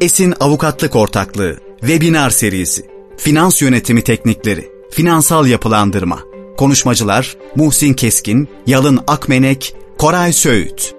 Esin Avukatlık Ortaklığı Webinar serisi Finans Yönetimi Teknikleri Finansal Yapılandırma Konuşmacılar Muhsin Keskin, Yalın Akmenek, Koray Söğüt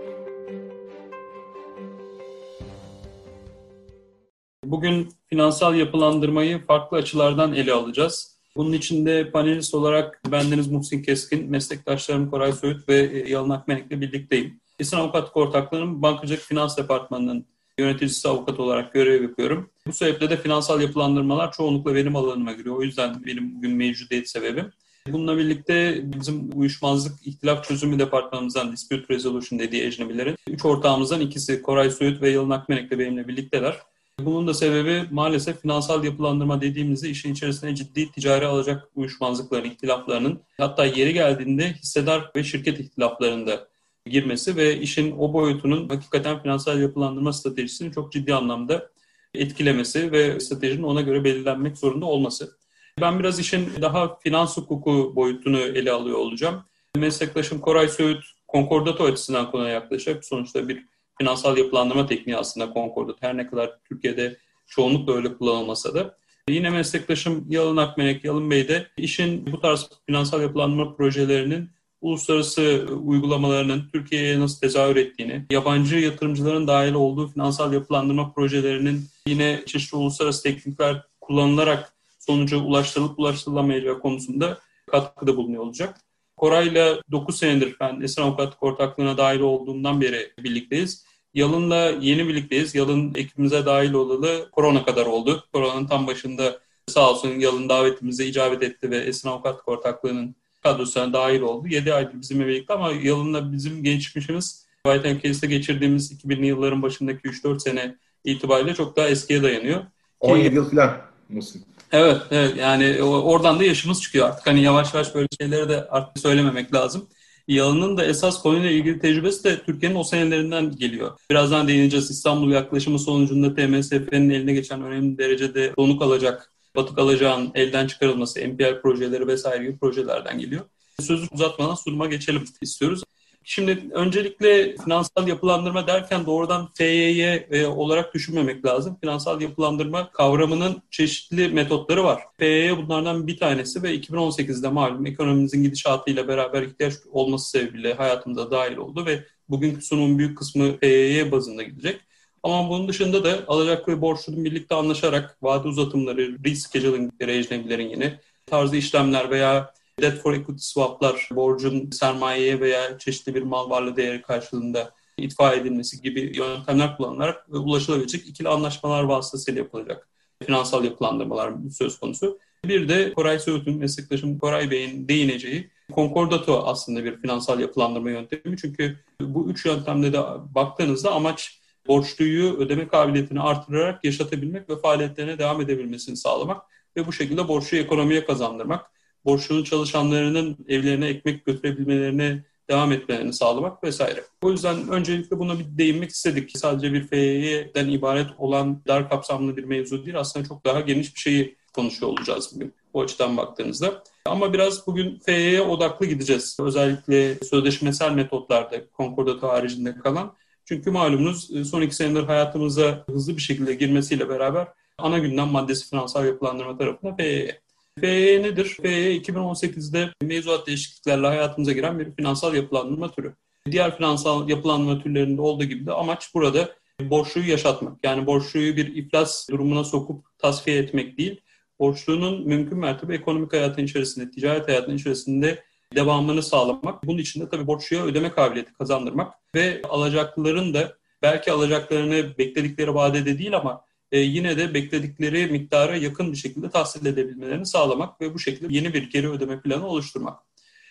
Bugün finansal yapılandırmayı farklı açılardan ele alacağız. Bunun için de panelist olarak bendeniz Muhsin Keskin, meslektaşlarım Koray Söğüt ve Yalın Akmenek'le birlikteyim. Esin Avukatlık Ortaklığı'nın Bankacılık Finans Departmanı'nın yöneticisi avukat olarak görev yapıyorum. Bu sebeple de finansal yapılandırmalar çoğunlukla benim alanıma giriyor. O yüzden benim bugün mevcudiyet sebebim. Bununla birlikte bizim uyuşmazlık ihtilaf çözümü departmanımızdan Dispute Resolution dediği ecnebilerin üç ortağımızdan ikisi Koray Söğüt ve Yalın Akmenek de benimle birlikteler. Bunun da sebebi maalesef finansal yapılandırma dediğimizde işin içerisine ciddi ticari alacak uyuşmazlıkların, ihtilaflarının hatta yeri geldiğinde hissedar ve şirket ihtilaflarında girmesi ve işin o boyutunun hakikaten finansal yapılandırma stratejisini çok ciddi anlamda etkilemesi ve stratejinin ona göre belirlenmek zorunda olması. Ben biraz işin daha finans hukuku boyutunu ele alıyor olacağım. Meslektaşım Koray Söğüt konkordato açısından konuya yaklaşacak. Sonuçta bir finansal yapılandırma tekniği aslında konkordato. Her ne kadar Türkiye'de çoğunlukla öyle kullanılmasa da. Yine meslektaşım Yalın Akmenek, Yalın Bey de işin bu tarz finansal yapılandırma projelerinin uluslararası uygulamalarının Türkiye'ye nasıl tezahür ettiğini, yabancı yatırımcıların dahil olduğu finansal yapılandırma projelerinin yine çeşitli uluslararası teknikler kullanılarak sonuca ulaştırılıp ulaştırılamayacağı konusunda katkıda bulunuyor olacak. Koray'la 9 senedir ben Esin Avukatlık Ortaklığı'na dahil olduğumdan beri birlikteyiz. Yalın'la yeni birlikteyiz. Yalın ekibimize dahil olalı korona kadar oldu. Koronanın tam başında sağ olsun Yalın davetimize icabet etti ve Esin Avukatlık Ortaklığı'nın kadrosuna dahil oldu. 7 aydır bizimle birlikte ama Yalın'la bizim geçmişimiz White Case'de geçirdiğimiz 2000'li yılların başındaki 3-4 sene itibariyle çok daha eskiye dayanıyor. 17 yıl falan Musim. Evet, evet yani oradan da yaşımız çıkıyor artık. Hani yavaş yavaş böyle şeyleri de artık söylememek lazım. Yalın'ın da esas konuyla ilgili tecrübesi de Türkiye'nin o senelerinden geliyor. Birazdan değineceğiz. İstanbul yaklaşımı sonucunda TMSF'nin eline geçen önemli derecede donuk alacak, batık alacağın elden çıkarılması, MPL projeleri vesaire gibi projelerden geliyor. Sözü uzatmadan sunuma geçelim istiyoruz. Şimdi öncelikle finansal yapılandırma derken doğrudan FYY e, olarak düşünmemek lazım. Finansal yapılandırma kavramının çeşitli metotları var. FYY bunlardan bir tanesi ve 2018'de malum ekonomimizin gidişatıyla beraber ihtiyaç olması sebebiyle hayatımıza dahil oldu ve bugünkü sunumun büyük kısmı FYY bazında gidecek. Ama bunun dışında da alacaklı ve borçlunun birlikte anlaşarak vade uzatımları, rescheduling arrangement'lerin yine tarzı işlemler veya Debt for equity swaplar, borcun sermayeye veya çeşitli bir mal varlığı değeri karşılığında itfa edilmesi gibi yöntemler kullanılarak ulaşılabilecek ikili anlaşmalar vasıtasıyla yapılacak finansal yapılandırmalar söz konusu. Bir de Koray Söğüt'ün meslektaşım Koray Bey'in değineceği Concordato aslında bir finansal yapılandırma yöntemi. Çünkü bu üç yöntemde de baktığınızda amaç borçluyu ödeme kabiliyetini artırarak yaşatabilmek ve faaliyetlerine devam edebilmesini sağlamak ve bu şekilde borçluyu ekonomiye kazandırmak borçlunun çalışanlarının evlerine ekmek götürebilmelerine devam etmelerini sağlamak vesaire. O yüzden öncelikle buna bir değinmek istedik. Sadece bir FY'den ibaret olan dar kapsamlı bir mevzu değil. Aslında çok daha geniş bir şeyi konuşuyor olacağız bugün bu açıdan baktığınızda. Ama biraz bugün FY'ye odaklı gideceğiz. Özellikle sözleşmesel metotlarda konkordato haricinde kalan. Çünkü malumunuz son iki senedir hayatımıza hızlı bir şekilde girmesiyle beraber ana gündem maddesi finansal yapılandırma tarafında FY'ye. FEE nedir? FEE 2018'de mevzuat değişikliklerle hayatımıza giren bir finansal yapılandırma türü. Diğer finansal yapılandırma türlerinde olduğu gibi de amaç burada borçluyu yaşatmak. Yani borçluyu bir iflas durumuna sokup tasfiye etmek değil, borçlunun mümkün mertebe ekonomik hayatın içerisinde, ticaret hayatının içerisinde devamını sağlamak. Bunun için de tabii borçluya ödeme kabiliyeti kazandırmak ve alacaklıların da belki alacaklarını bekledikleri vadede değil ama e, yine de bekledikleri miktara yakın bir şekilde tahsil edebilmelerini sağlamak ve bu şekilde yeni bir geri ödeme planı oluşturmak.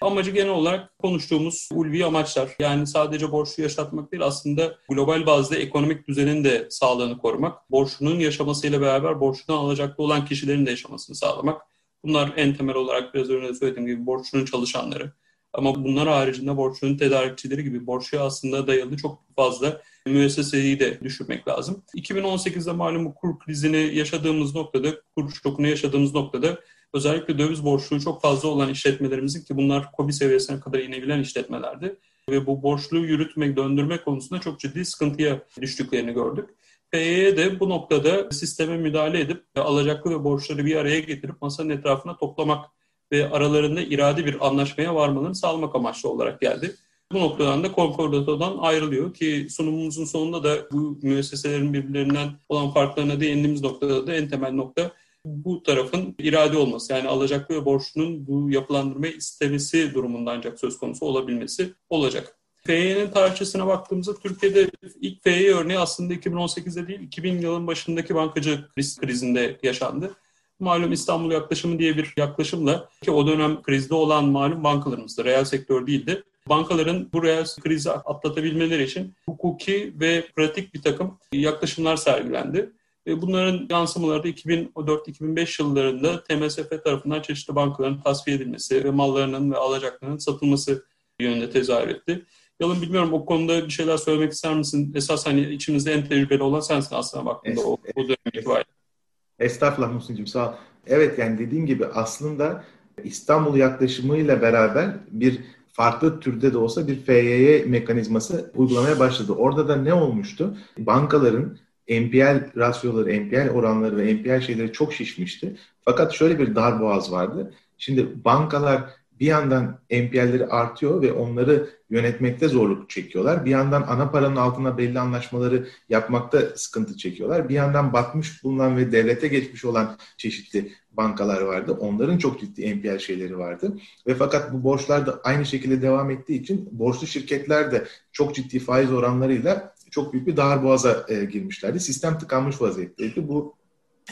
Amacı genel olarak konuştuğumuz ulvi amaçlar. Yani sadece borçlu yaşatmak değil aslında global bazda ekonomik düzenin de sağlığını korumak. Borçlunun yaşamasıyla beraber borçludan alacaklı olan kişilerin de yaşamasını sağlamak. Bunlar en temel olarak biraz önce söylediğim gibi borçlunun çalışanları. Ama bunlar haricinde borçlunun tedarikçileri gibi borçluya aslında dayalı çok fazla müesseseyi de düşürmek lazım. 2018'de malum bu kur krizini yaşadığımız noktada, kur şokunu yaşadığımız noktada özellikle döviz borçluğu çok fazla olan işletmelerimizin ki bunlar kobi seviyesine kadar inebilen işletmelerdi ve bu borçluğu yürütmek, döndürme konusunda çok ciddi sıkıntıya düştüklerini gördük. PYD de bu noktada sisteme müdahale edip alacaklı ve borçları bir araya getirip masanın etrafına toplamak ve aralarında iradi bir anlaşmaya varmalarını sağlamak amaçlı olarak geldi. Bu noktadan da Concordato'dan ayrılıyor ki sunumumuzun sonunda da bu müesseselerin birbirlerinden olan farklarına değindiğimiz noktada da en temel nokta bu tarafın irade olması. Yani alacaklı ve borçlunun bu yapılandırmayı istemesi durumunda ancak söz konusu olabilmesi olacak. FY'nin tarihçesine baktığımızda Türkiye'de ilk FY örneği aslında 2018'de değil 2000 yılın başındaki bankacı risk krizinde yaşandı. Malum İstanbul yaklaşımı diye bir yaklaşımla ki o dönem krizde olan malum bankalarımızda reel sektör değildi. Bankaların bu reel krizi atlatabilmeleri için hukuki ve pratik bir takım yaklaşımlar sergilendi. Bunların yansımaları da 2004-2005 yıllarında TMSF tarafından çeşitli bankaların tasfiye edilmesi ve mallarının ve alacaklarının satılması yönünde tezahür etti. Yalın bilmiyorum o konuda bir şeyler söylemek ister misin? Esas hani içimizde en tecrübeli olan sensin aslında baktığında es, o, o dönem itibariyle. Estağfurullah Muhsin'cim sağ ol. Evet yani dediğin gibi aslında İstanbul yaklaşımıyla beraber bir farklı türde de olsa bir FYY mekanizması uygulamaya başladı. Orada da ne olmuştu? Bankaların NPL rasyoları, NPL oranları ve NPL şeyleri çok şişmişti. Fakat şöyle bir dar boğaz vardı. Şimdi bankalar bir yandan NPL'leri artıyor ve onları yönetmekte zorluk çekiyorlar. Bir yandan ana paranın altına belli anlaşmaları yapmakta sıkıntı çekiyorlar. Bir yandan batmış bulunan ve devlete geçmiş olan çeşitli bankalar vardı. Onların çok ciddi NPL şeyleri vardı. Ve fakat bu borçlar da aynı şekilde devam ettiği için borçlu şirketler de çok ciddi faiz oranlarıyla çok büyük bir darboğaza e, girmişlerdi. Sistem tıkanmış vaziyetteydi. Bu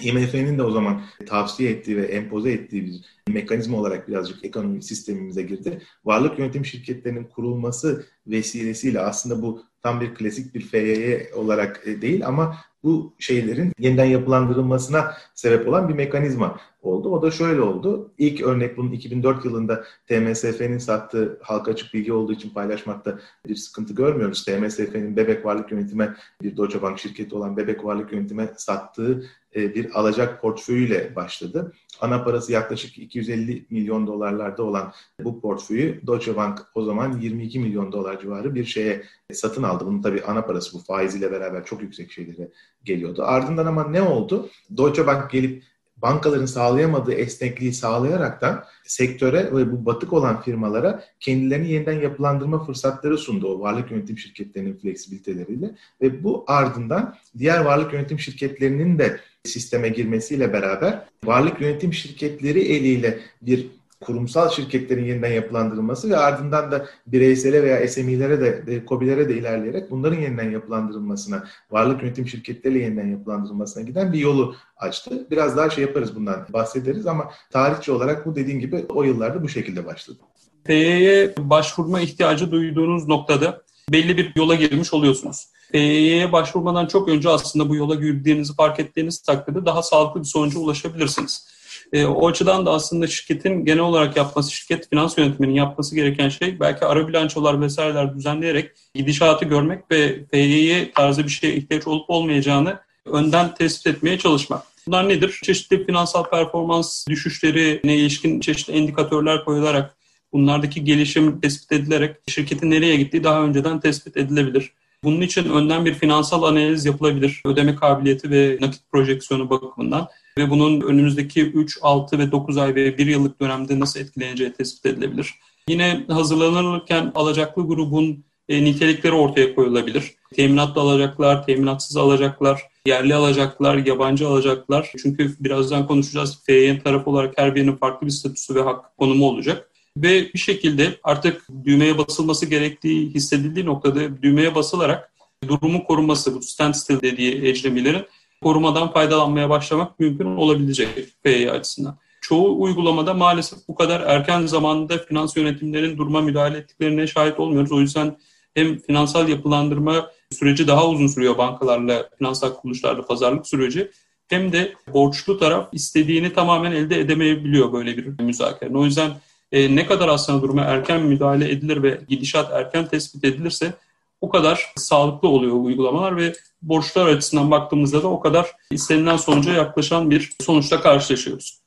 IMF'nin de o zaman tavsiye ettiği ve empoze ettiği bir mekanizma olarak birazcık ekonomi sistemimize girdi. Varlık yönetim şirketlerinin kurulması vesilesiyle aslında bu tam bir klasik bir FYY olarak e, değil ama bu şeylerin yeniden yapılandırılmasına sebep olan bir mekanizma oldu. O da şöyle oldu. İlk örnek bunun 2004 yılında TMSF'nin sattığı halka açık bilgi olduğu için paylaşmakta bir sıkıntı görmüyoruz. TMSF'nin Bebek Varlık Yönetimi bir Deutsche Bank şirketi olan Bebek Varlık Yönetime sattığı e, bir alacak portföyüyle başladı. Ana parası yaklaşık 250 milyon dolarlarda olan bu portföyü Deutsche Bank o zaman 22 milyon dolar civarı bir şeye satın aldı. Bunun tabii ana parası bu faiziyle beraber çok yüksek şeylere geliyordu. Ardından ama ne oldu? Deutsche Bank gelip bankaların sağlayamadığı esnekliği sağlayaraktan sektöre ve bu batık olan firmalara kendilerini yeniden yapılandırma fırsatları sundu o varlık yönetim şirketlerinin fleksibiliteleriyle ve bu ardından diğer varlık yönetim şirketlerinin de sisteme girmesiyle beraber varlık yönetim şirketleri eliyle bir kurumsal şirketlerin yeniden yapılandırılması ve ardından da bireysele veya SME'lere de, de COBİ'lere de ilerleyerek bunların yeniden yapılandırılmasına, varlık yönetim şirketleriyle yeniden yapılandırılmasına giden bir yolu açtı. Biraz daha şey yaparız bundan bahsederiz ama tarihçi olarak bu dediğin gibi o yıllarda bu şekilde başladı. PY'ye başvurma ihtiyacı duyduğunuz noktada belli bir yola girmiş oluyorsunuz. PY'ye başvurmadan çok önce aslında bu yola girdiğinizi fark ettiğiniz takdirde daha sağlıklı bir sonuca ulaşabilirsiniz. E, o açıdan da aslında şirketin genel olarak yapması, şirket finans yönetiminin yapması gereken şey belki ara bilançolar vesaireler düzenleyerek gidişatı görmek ve PY'ye tarzı bir şeye ihtiyaç olup olmayacağını önden tespit etmeye çalışmak. Bunlar nedir? Çeşitli finansal performans düşüşlerine ilişkin çeşitli indikatörler koyularak bunlardaki gelişim tespit edilerek şirketin nereye gittiği daha önceden tespit edilebilir. Bunun için önden bir finansal analiz yapılabilir. Ödeme kabiliyeti ve nakit projeksiyonu bakımından ve bunun önümüzdeki 3, 6 ve 9 ay ve 1 yıllık dönemde nasıl etkileneceği tespit edilebilir. Yine hazırlanırken alacaklı grubun e, nitelikleri ortaya koyulabilir. Teminatlı alacaklar, teminatsız alacaklar, yerli alacaklar, yabancı alacaklar. Çünkü birazdan konuşacağız. FYN tarafı olarak her birinin farklı bir statüsü ve hak konumu olacak. Ve bir şekilde artık düğmeye basılması gerektiği hissedildiği noktada düğmeye basılarak durumun korunması, bu standstill dediği ecremilerin korumadan faydalanmaya başlamak mümkün olabilecek FEY açısından. Çoğu uygulamada maalesef bu kadar erken zamanda finans yönetimlerin duruma müdahale ettiklerine şahit olmuyoruz. O yüzden hem finansal yapılandırma süreci daha uzun sürüyor bankalarla, finansal kuruluşlarla pazarlık süreci hem de borçlu taraf istediğini tamamen elde edemeyebiliyor böyle bir müzakere. O yüzden e, ne kadar aslında duruma erken müdahale edilir ve gidişat erken tespit edilirse o kadar sağlıklı oluyor uygulamalar ve borçlar açısından baktığımızda da o kadar istenilen sonuca yaklaşan bir sonuçla karşılaşıyoruz.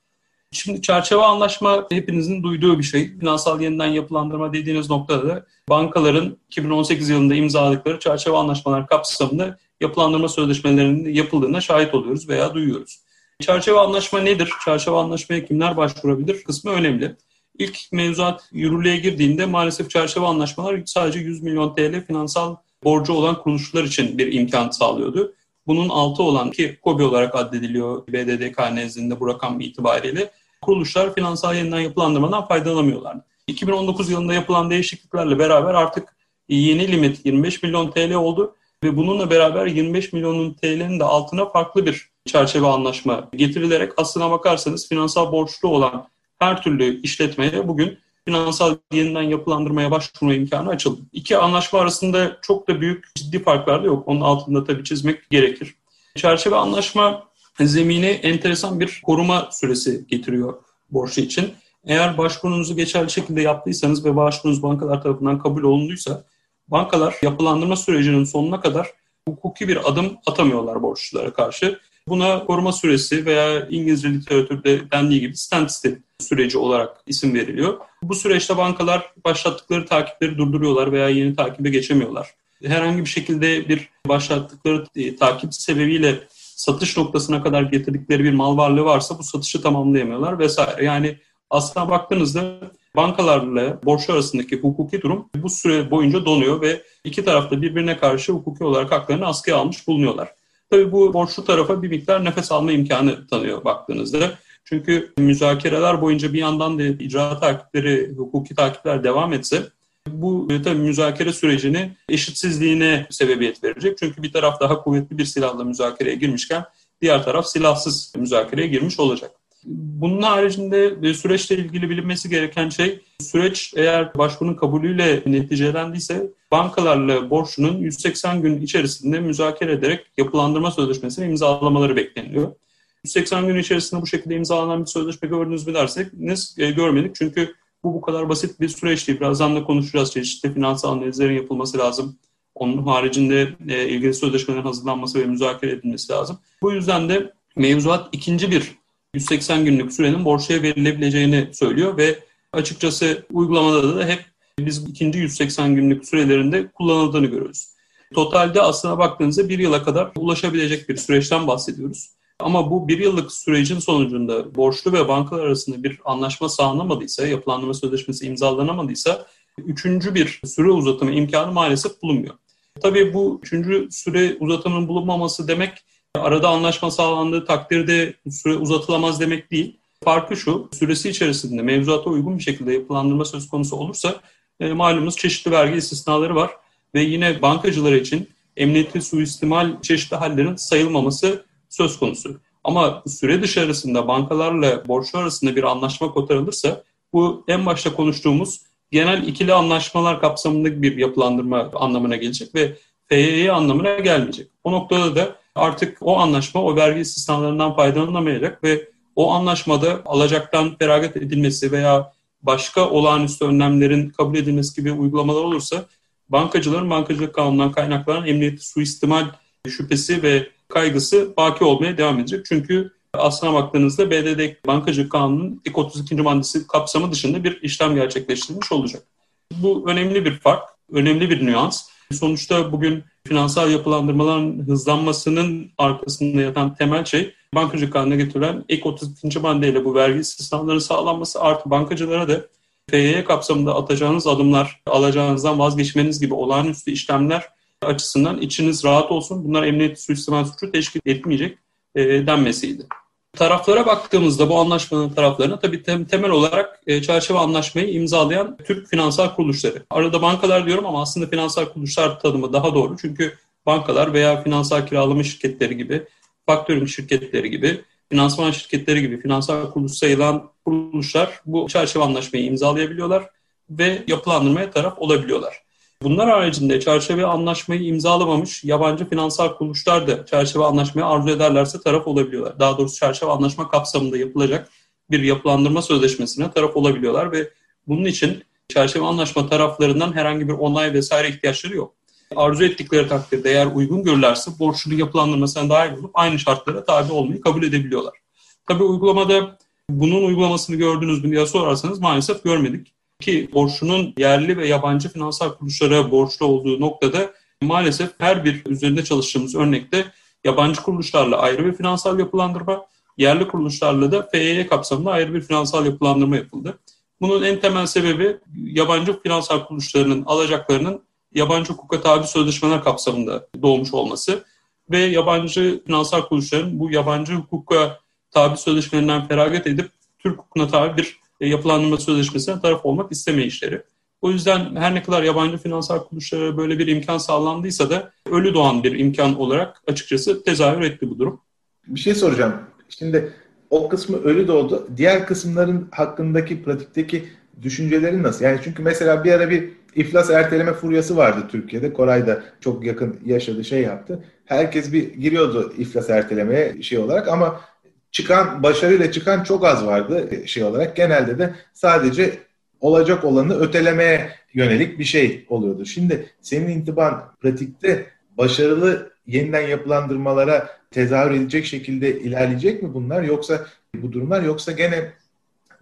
Şimdi çerçeve anlaşma hepinizin duyduğu bir şey. Finansal yeniden yapılandırma dediğiniz noktada da bankaların 2018 yılında imzaladıkları çerçeve anlaşmalar kapsamında yapılandırma sözleşmelerinin yapıldığına şahit oluyoruz veya duyuyoruz. Çerçeve anlaşma nedir? Çerçeve anlaşmaya kimler başvurabilir? Kısmı önemli. İlk mevzuat yürürlüğe girdiğinde maalesef çerçeve anlaşmalar sadece 100 milyon TL finansal borcu olan kuruluşlar için bir imkan sağlıyordu. Bunun altı olan ki KOBİ olarak addediliyor BDDK nezdinde bu rakam itibariyle kuruluşlar finansal yeniden yapılandırmadan faydalanamıyorlar. 2019 yılında yapılan değişikliklerle beraber artık yeni limit 25 milyon TL oldu ve bununla beraber 25 milyonun TL'nin de altına farklı bir çerçeve anlaşma getirilerek aslına bakarsanız finansal borçlu olan her türlü işletmeye bugün finansal yeniden yapılandırmaya başvurma imkanı açıldı. İki anlaşma arasında çok da büyük ciddi farklar da yok. Onun altında tabii çizmek gerekir. Çerçeve anlaşma zemini enteresan bir koruma süresi getiriyor borçlu için. Eğer başvurunuzu geçerli şekilde yaptıysanız ve başvurunuz bankalar tarafından kabul olunduysa bankalar yapılandırma sürecinin sonuna kadar hukuki bir adım atamıyorlar borçlulara karşı. Buna koruma süresi veya İngilizce literatürde dendiği gibi standstill süreci olarak isim veriliyor. Bu süreçte bankalar başlattıkları takipleri durduruyorlar veya yeni takibe geçemiyorlar. Herhangi bir şekilde bir başlattıkları e, takip sebebiyle satış noktasına kadar getirdikleri bir mal varlığı varsa bu satışı tamamlayamıyorlar vesaire. Yani aslına baktığınızda bankalarla borçlu arasındaki hukuki durum bu süre boyunca donuyor ve iki tarafta birbirine karşı hukuki olarak haklarını askıya almış bulunuyorlar. Tabii bu borçlu tarafa bir miktar nefes alma imkanı tanıyor baktığınızda. Çünkü müzakereler boyunca bir yandan da icra takipleri, hukuki takipler devam etse bu e, tabii müzakere sürecini eşitsizliğine sebebiyet verecek. Çünkü bir taraf daha kuvvetli bir silahla müzakereye girmişken diğer taraf silahsız müzakereye girmiş olacak. Bunun haricinde e, süreçle ilgili bilinmesi gereken şey süreç eğer başvurunun kabulüyle neticelendiyse bankalarla borçlunun 180 gün içerisinde müzakere ederek yapılandırma sözleşmesini imzalamaları bekleniyor. 180 gün içerisinde bu şekilde imzalanan bir sözleşme gördünüz mü derseniz e, görmedik. Çünkü bu bu kadar basit bir süreç değil. Birazdan da konuşacağız. Çeşitli finansal analizlerin yapılması lazım. Onun haricinde e, ilgili sözleşmelerin hazırlanması ve müzakere edilmesi lazım. Bu yüzden de mevzuat ikinci bir 180 günlük sürenin borçluya verilebileceğini söylüyor ve açıkçası uygulamada da hep biz ikinci 180 günlük sürelerinde kullanıldığını görüyoruz. Totalde aslına baktığınızda bir yıla kadar ulaşabilecek bir süreçten bahsediyoruz. Ama bu bir yıllık sürecin sonucunda borçlu ve bankalar arasında bir anlaşma sağlanamadıysa, yapılandırma sözleşmesi imzalanamadıysa üçüncü bir süre uzatımı imkanı maalesef bulunmuyor. Tabii bu üçüncü süre uzatımının bulunmaması demek arada anlaşma sağlandığı takdirde süre uzatılamaz demek değil. Farkı şu, süresi içerisinde mevzuata uygun bir şekilde yapılandırma söz konusu olursa e, malumunuz çeşitli vergi istisnaları var ve yine bankacılar için emniyetli suistimal çeşitli hallerin sayılmaması söz konusu. Ama süre dışarısında bankalarla borçlu arasında bir anlaşma kotarılırsa bu en başta konuştuğumuz genel ikili anlaşmalar kapsamındaki bir yapılandırma anlamına gelecek ve FYE anlamına gelmeyecek. O noktada da artık o anlaşma o vergi istisnalarından faydalanamayacak ve o anlaşmada alacaktan feragat edilmesi veya başka olağanüstü önlemlerin kabul edilmesi gibi uygulamalar olursa bankacıların bankacılık kanunundan kaynaklanan emniyeti suistimal şüphesi ve kaygısı baki olmaya devam edecek. Çünkü aslına baktığınızda BDD Bankacılık Kanunu'nun ilk 32. maddesi kapsamı dışında bir işlem gerçekleştirilmiş olacak. Bu önemli bir fark, önemli bir nüans. Sonuçta bugün finansal yapılandırmaların hızlanmasının arkasında yatan temel şey bankacılık kanuna getirilen ilk 32. maddeyle bu vergi istisnalarının sağlanması artı bankacılara da FYE kapsamında atacağınız adımlar, alacağınızdan vazgeçmeniz gibi olağanüstü işlemler açısından içiniz rahat olsun. Bunlar emniyet suistimal suçu teşkil etmeyecek e, denmesiydi. Taraflara baktığımızda bu anlaşmanın taraflarına tabii tem, temel olarak e, çerçeve anlaşmayı imzalayan Türk finansal kuruluşları. Arada bankalar diyorum ama aslında finansal kuruluşlar tanımı daha doğru. Çünkü bankalar veya finansal kiralama şirketleri gibi, faktörün şirketleri gibi, finansman şirketleri gibi finansal kuruluş sayılan kuruluşlar bu çerçeve anlaşmayı imzalayabiliyorlar ve yapılandırmaya taraf olabiliyorlar. Bunlar haricinde çerçeve anlaşmayı imzalamamış yabancı finansal kuruluşlar da çerçeve anlaşmayı arzu ederlerse taraf olabiliyorlar. Daha doğrusu çerçeve anlaşma kapsamında yapılacak bir yapılandırma sözleşmesine taraf olabiliyorlar ve bunun için çerçeve anlaşma taraflarından herhangi bir onay vesaire ihtiyaçları yok. Arzu ettikleri takdirde eğer uygun görürlerse borçluluk yapılandırmasına dahil olup aynı şartlara tabi olmayı kabul edebiliyorlar. Tabii uygulamada bunun uygulamasını gördünüz mü diye sorarsanız maalesef görmedik ki borçlunun yerli ve yabancı finansal kuruluşlara borçlu olduğu noktada maalesef her bir üzerinde çalıştığımız örnekte yabancı kuruluşlarla ayrı bir finansal yapılandırma, yerli kuruluşlarla da FEY kapsamında ayrı bir finansal yapılandırma yapıldı. Bunun en temel sebebi yabancı finansal kuruluşlarının alacaklarının yabancı hukuka tabi sözleşmeler kapsamında doğmuş olması ve yabancı finansal kuruluşların bu yabancı hukuka tabi sözleşmelerinden feragat edip Türk hukukuna tabi bir e, yapılandırma sözleşmesine taraf olmak istemeyişleri. O yüzden her ne kadar yabancı finansal kuruluşlara böyle bir imkan sağlandıysa da ölü doğan bir imkan olarak açıkçası tezahür etti bu durum. Bir şey soracağım. Şimdi o kısmı ölü doğdu. Diğer kısımların hakkındaki pratikteki düşüncelerin nasıl? Yani çünkü mesela bir ara bir iflas erteleme furyası vardı Türkiye'de. Koray da çok yakın yaşadı şey yaptı. Herkes bir giriyordu iflas ertelemeye şey olarak ama çıkan başarıyla çıkan çok az vardı şey olarak. Genelde de sadece olacak olanı ötelemeye yönelik bir şey oluyordu. Şimdi senin intiban pratikte başarılı yeniden yapılandırmalara tezahür edecek şekilde ilerleyecek mi bunlar yoksa bu durumlar yoksa gene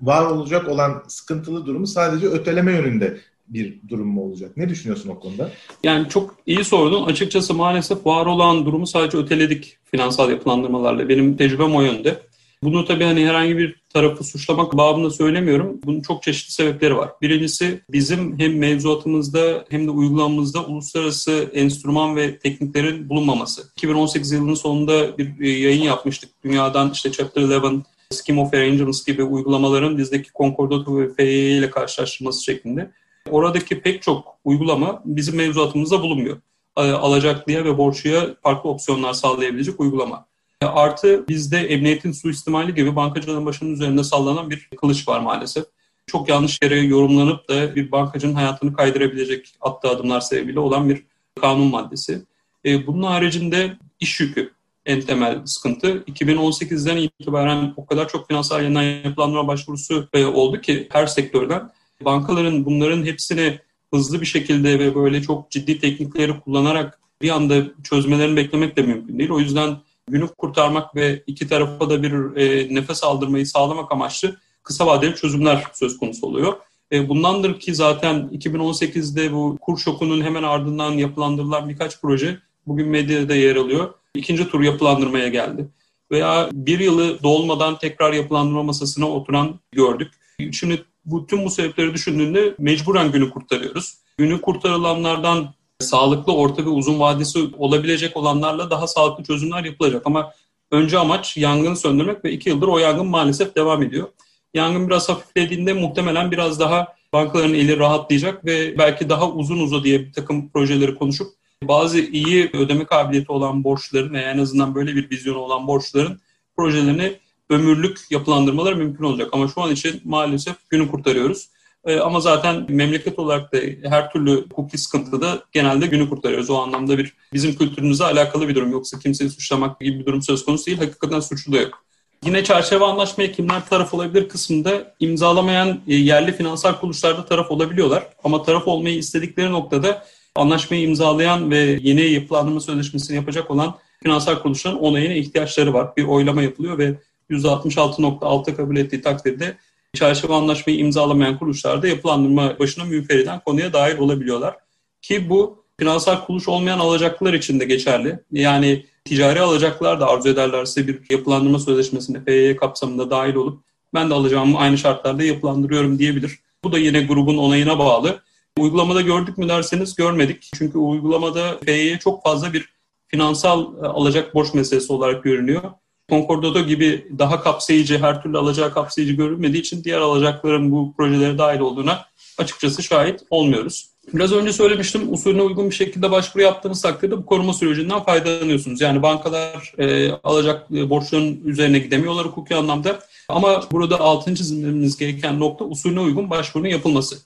var olacak olan sıkıntılı durumu sadece öteleme yönünde bir durum mu olacak? Ne düşünüyorsun o konuda? Yani çok iyi sordun. Açıkçası maalesef var olan durumu sadece öteledik finansal yapılandırmalarla. Benim tecrübem o yönde. Bunu tabii hani herhangi bir tarafı suçlamak babında söylemiyorum. Bunun çok çeşitli sebepleri var. Birincisi bizim hem mevzuatımızda hem de uygulamamızda uluslararası enstrüman ve tekniklerin bulunmaması. 2018 yılının sonunda bir e, yayın yapmıştık. Dünyadan işte Chapter 11, Scheme of Arrangements gibi uygulamaların bizdeki Concordato ve FEE ile karşılaştırması şeklinde. Oradaki pek çok uygulama bizim mevzuatımızda bulunmuyor. Alacaklıya ve borçluya farklı opsiyonlar sağlayabilecek uygulama. Artı bizde emniyetin suistimali gibi bankacılığın başının üzerinde sallanan bir kılıç var maalesef. Çok yanlış yere yorumlanıp da bir bankacının hayatını kaydırabilecek attığı adımlar sebebiyle olan bir kanun maddesi. E, bunun haricinde iş yükü en temel sıkıntı. 2018'den itibaren o kadar çok finansal yeniden yapılandırma başvurusu e, oldu ki her sektörden. Bankaların bunların hepsini hızlı bir şekilde ve böyle çok ciddi teknikleri kullanarak bir anda çözmelerini beklemek de mümkün değil. O yüzden günü kurtarmak ve iki tarafa da bir e, nefes aldırmayı sağlamak amaçlı kısa vadeli çözümler söz konusu oluyor. E, bundandır ki zaten 2018'de bu kur şokunun hemen ardından yapılandırılan birkaç proje bugün medyada yer alıyor. İkinci tur yapılandırmaya geldi. Veya bir yılı dolmadan tekrar yapılandırma masasına oturan gördük. Şimdi bu tüm bu sebepleri düşündüğünde mecburen günü kurtarıyoruz. Günü kurtarılanlardan sağlıklı orta ve uzun vadesi olabilecek olanlarla daha sağlıklı çözümler yapılacak. Ama önce amaç yangını söndürmek ve iki yıldır o yangın maalesef devam ediyor. Yangın biraz hafiflediğinde muhtemelen biraz daha bankaların eli rahatlayacak ve belki daha uzun uzadıya bir takım projeleri konuşup bazı iyi ödeme kabiliyeti olan borçların veya en azından böyle bir vizyonu olan borçların projelerini ömürlük yapılandırmaları mümkün olacak. Ama şu an için maalesef günü kurtarıyoruz. E, ama zaten memleket olarak da her türlü hukuki sıkıntıda genelde günü kurtarıyoruz. O anlamda bir bizim kültürümüze alakalı bir durum. Yoksa kimseyi suçlamak gibi bir durum söz konusu değil. Hakikaten suçlu da yok. Yine çerçeve anlaşmaya kimler taraf olabilir kısmında imzalamayan e, yerli finansal kuruluşlarda taraf olabiliyorlar. Ama taraf olmayı istedikleri noktada anlaşmayı imzalayan ve yeni yapılandırma sözleşmesini yapacak olan finansal kuruluşların onayına ihtiyaçları var. Bir oylama yapılıyor ve %66.6 kabul ettiği takdirde çerçeve anlaşmayı imzalamayan kuruluşlar da yapılandırma başına müferiden konuya dahil olabiliyorlar. Ki bu finansal kuruluş olmayan alacaklılar için de geçerli. Yani ticari alacaklar da arzu ederlerse bir yapılandırma sözleşmesine FYE kapsamında dahil olup ben de alacağımı aynı şartlarda yapılandırıyorum diyebilir. Bu da yine grubun onayına bağlı. Uygulamada gördük mü derseniz görmedik. Çünkü uygulamada FYE çok fazla bir finansal alacak borç meselesi olarak görünüyor. Concordato gibi daha kapsayıcı, her türlü alacağı kapsayıcı görünmediği için diğer alacakların bu projelere dahil olduğuna açıkçası şahit olmuyoruz. Biraz önce söylemiştim, usulüne uygun bir şekilde başvuru yaptığınız takdirde bu koruma sürecinden faydalanıyorsunuz. Yani bankalar e, alacak e, borçların üzerine gidemiyorlar hukuki anlamda. Ama burada altını çizmemiz gereken nokta usulüne uygun başvurunun yapılması.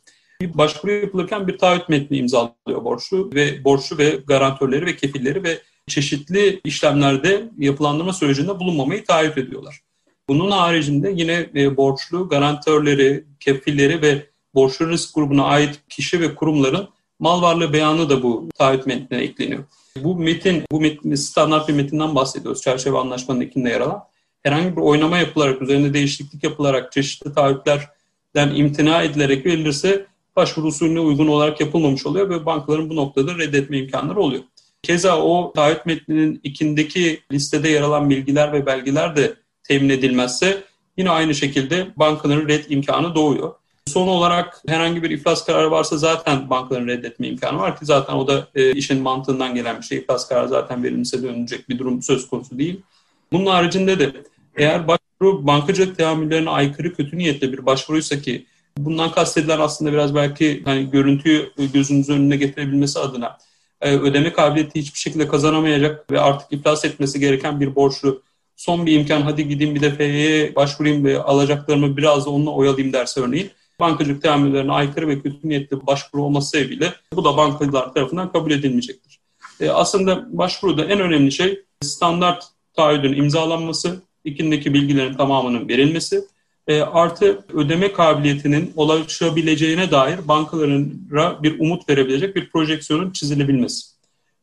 Bir başvuru yapılırken bir taahhüt metni imzalıyor borçlu ve borçlu ve garantörleri ve kefilleri ve çeşitli işlemlerde yapılandırma sürecinde bulunmamayı taahhüt ediyorlar. Bunun haricinde yine e, borçlu garantörleri, kefilleri ve borçlu risk grubuna ait kişi ve kurumların mal varlığı beyanı da bu taahhüt metnine ekleniyor. Bu metin, bu metin, standart bir metinden bahsediyoruz. Çerçeve anlaşmanın ikinde yer alan. Herhangi bir oynama yapılarak, üzerinde değişiklik yapılarak çeşitli taahhütlerden imtina edilerek verilirse başvuru usulüne uygun olarak yapılmamış oluyor ve bankaların bu noktada reddetme imkanları oluyor. Keza o taahhüt metninin ikindeki listede yer alan bilgiler ve belgeler de temin edilmezse yine aynı şekilde bankaların red imkanı doğuyor. Son olarak herhangi bir iflas kararı varsa zaten bankaların reddetme imkanı var ki zaten o da e, işin mantığından gelen bir şey. İflas kararı zaten verilmişse dönecek bir durum söz konusu değil. Bunun haricinde de eğer başvuru bankacılık teamüllerine aykırı kötü niyetli bir başvuruysa ki bundan kastedilen aslında biraz belki hani görüntüyü gözünüzün önüne getirebilmesi adına ödeme kabiliyeti hiçbir şekilde kazanamayacak ve artık iflas etmesi gereken bir borçlu son bir imkan hadi gideyim bir de FY'ye başvurayım ve alacaklarımı biraz da onunla oyalayayım derse örneğin bankacılık teamüllerine aykırı ve kötü niyetli başvuru olması sebebiyle bu da bankacılar tarafından kabul edilmeyecektir. E, aslında başvuruda en önemli şey standart taahhüdün imzalanması, ikindeki bilgilerin tamamının verilmesi, e, artı ödeme kabiliyetinin ulaşabileceğine dair bankalara bir umut verebilecek bir projeksiyonun çizilebilmesi.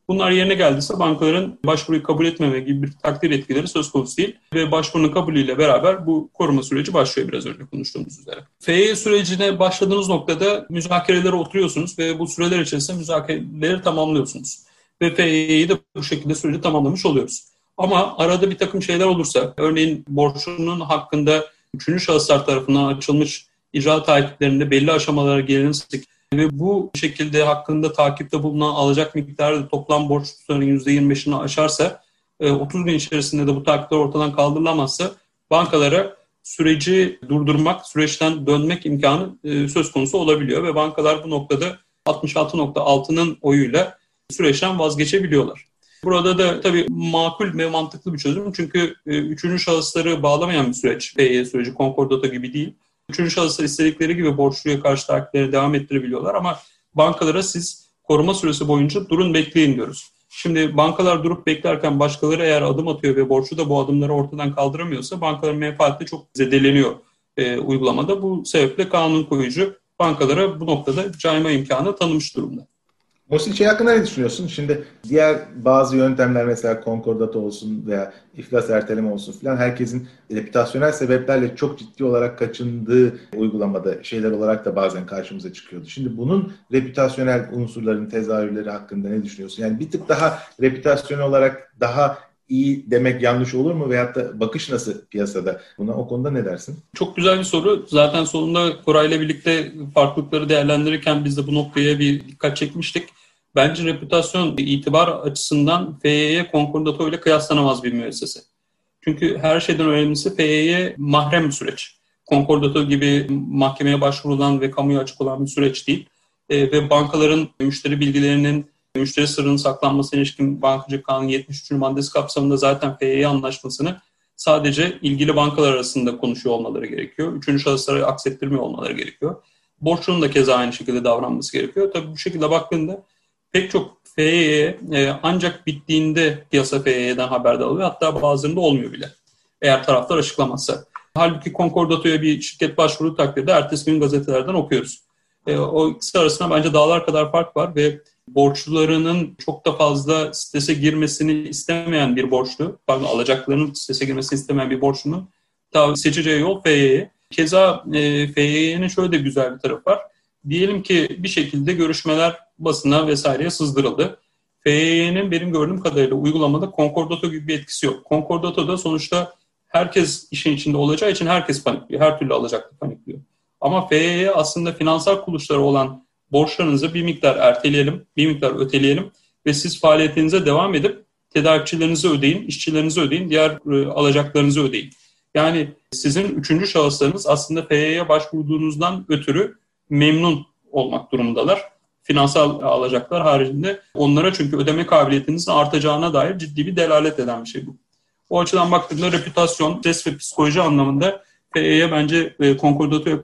Bunlar yerine geldiyse bankaların başvuruyu kabul etmeme gibi bir takdir etkileri söz konusu değil ve başvurunun kabulüyle beraber bu koruma süreci başlıyor biraz önce konuştuğumuz üzere. FY sürecine başladığınız noktada müzakerelere oturuyorsunuz ve bu süreler içerisinde müzakereleri tamamlıyorsunuz. Ve FY'yi de bu şekilde süreci tamamlamış oluyoruz. Ama arada bir takım şeyler olursa, örneğin borçlunun hakkında üçüncü şahıslar tarafından açılmış icra takiplerinde belli aşamalara gelinirsek ve bu şekilde hakkında takipte bulunan alacak miktarı toplam borç tutarının %25'ini aşarsa 30 e, gün içerisinde de bu takipler ortadan kaldırılamazsa bankalara süreci durdurmak, süreçten dönmek imkanı e, söz konusu olabiliyor ve bankalar bu noktada 66.6'nın oyuyla süreçten vazgeçebiliyorlar. Burada da tabii makul ve mantıklı bir çözüm çünkü e, üçüncü şahısları bağlamayan bir süreç. PY süreci Concordato gibi değil. Üçüncü şahıslar istedikleri gibi borçluya karşı takipleri devam ettirebiliyorlar ama bankalara siz koruma süresi boyunca durun bekleyin diyoruz. Şimdi bankalar durup beklerken başkaları eğer adım atıyor ve borçlu da bu adımları ortadan kaldıramıyorsa bankaların menfaati çok zedeleniyor e, uygulamada. Bu sebeple kanun koyucu bankalara bu noktada cayma imkanı tanımış durumda. Musil şey hakkında ne düşünüyorsun? Şimdi diğer bazı yöntemler mesela konkordato olsun veya iflas erteleme olsun filan herkesin reputasyonel sebeplerle çok ciddi olarak kaçındığı uygulamada şeyler olarak da bazen karşımıza çıkıyordu. Şimdi bunun reputasyonel unsurların tezahürleri hakkında ne düşünüyorsun? Yani bir tık daha reputasyon olarak daha iyi demek yanlış olur mu? Veyahut da bakış nasıl piyasada? Buna o konuda ne dersin? Çok güzel bir soru. Zaten sonunda Koray'la birlikte farklılıkları değerlendirirken biz de bu noktaya bir dikkat çekmiştik. Bence reputasyon itibar açısından FYY Concordato ile kıyaslanamaz bir müessese. Çünkü her şeyden önemlisi FYY mahrem bir süreç. Concordato gibi mahkemeye başvurulan ve kamuya açık olan bir süreç değil. E, ve bankaların müşteri bilgilerinin müşteri sırrının saklanmasına ilişkin Bankacılık Kanunu 73. maddesi kapsamında zaten FYY anlaşmasını sadece ilgili bankalar arasında konuşuyor olmaları gerekiyor. Üçüncü şahıslara aksettirmiyor olmaları gerekiyor. Borçlunun da keza aynı şekilde davranması gerekiyor. Tabii bu şekilde baktığında pek çok FYE e, ancak bittiğinde piyasa FYE'den haberdar oluyor. Hatta bazılarında olmuyor bile. Eğer taraflar açıklamazsa. Halbuki Concordato'ya bir şirket başvuru takdirde ertesi gün gazetelerden okuyoruz. E, o ikisi arasında bence dağlar kadar fark var ve borçlularının çok da fazla strese girmesini istemeyen bir borçlu, pardon alacaklarının strese girmesini istemeyen bir borçlunun tabi seçeceği yol FYE. Keza e, FYE'nin şöyle de güzel bir tarafı var. Diyelim ki bir şekilde görüşmeler basına vesaireye sızdırıldı. FY'nin benim gördüğüm kadarıyla uygulamada Concordato gibi bir etkisi yok. Concordato'da sonuçta herkes işin içinde olacağı için herkes panikliyor. Her türlü alacaklı panikliyor. Ama FY'ye aslında finansal kuruluşları olan borçlarınızı bir miktar erteleyelim, bir miktar öteleyelim ve siz faaliyetinize devam edip tedarikçilerinizi ödeyin, işçilerinizi ödeyin, diğer e, alacaklarınızı ödeyin. Yani sizin üçüncü şahıslarınız aslında FY'ye başvurduğunuzdan ötürü memnun olmak durumundalar. Finansal alacaklar haricinde onlara çünkü ödeme kabiliyetinizin artacağına dair ciddi bir delalet eden bir şey bu. O açıdan baktığımda reputasyon, stres ve psikoloji anlamında FE'ye bence e, konkordatoya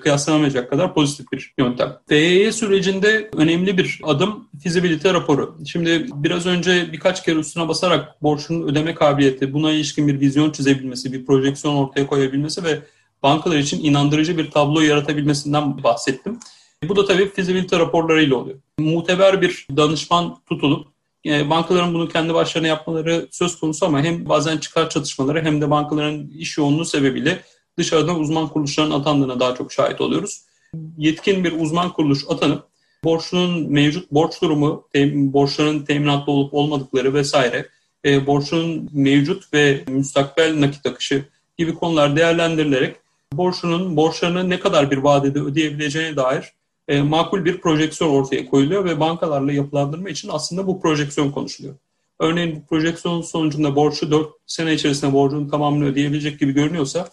kıyaslanamayacak kadar pozitif bir yöntem. FEY sürecinde önemli bir adım fizibilite raporu. Şimdi biraz önce birkaç kere üstüne basarak borçun ödeme kabiliyeti, buna ilişkin bir vizyon çizebilmesi, bir projeksiyon ortaya koyabilmesi ve bankalar için inandırıcı bir tablo yaratabilmesinden bahsettim. Bu da tabii fizibilite raporlarıyla oluyor. Muteber bir danışman tutulup e, bankaların bunu kendi başlarına yapmaları söz konusu ama hem bazen çıkar çatışmaları hem de bankaların iş yoğunluğu sebebiyle dışarıdan uzman kuruluşların atandığına daha çok şahit oluyoruz. yetkin bir uzman kuruluş atanıp borçlunun mevcut borç durumu, borçların teminatlı olup olmadıkları vesaire, e, borçlunun mevcut ve müstakbel nakit akışı gibi konular değerlendirilerek borçlunun borçlarını ne kadar bir vadede ödeyebileceğine dair e, makul bir projeksiyon ortaya koyuluyor ve bankalarla yapılandırma için aslında bu projeksiyon konuşuluyor. Örneğin bu projeksiyon sonucunda borçlu 4 sene içerisinde borcunun tamamını ödeyebilecek gibi görünüyorsa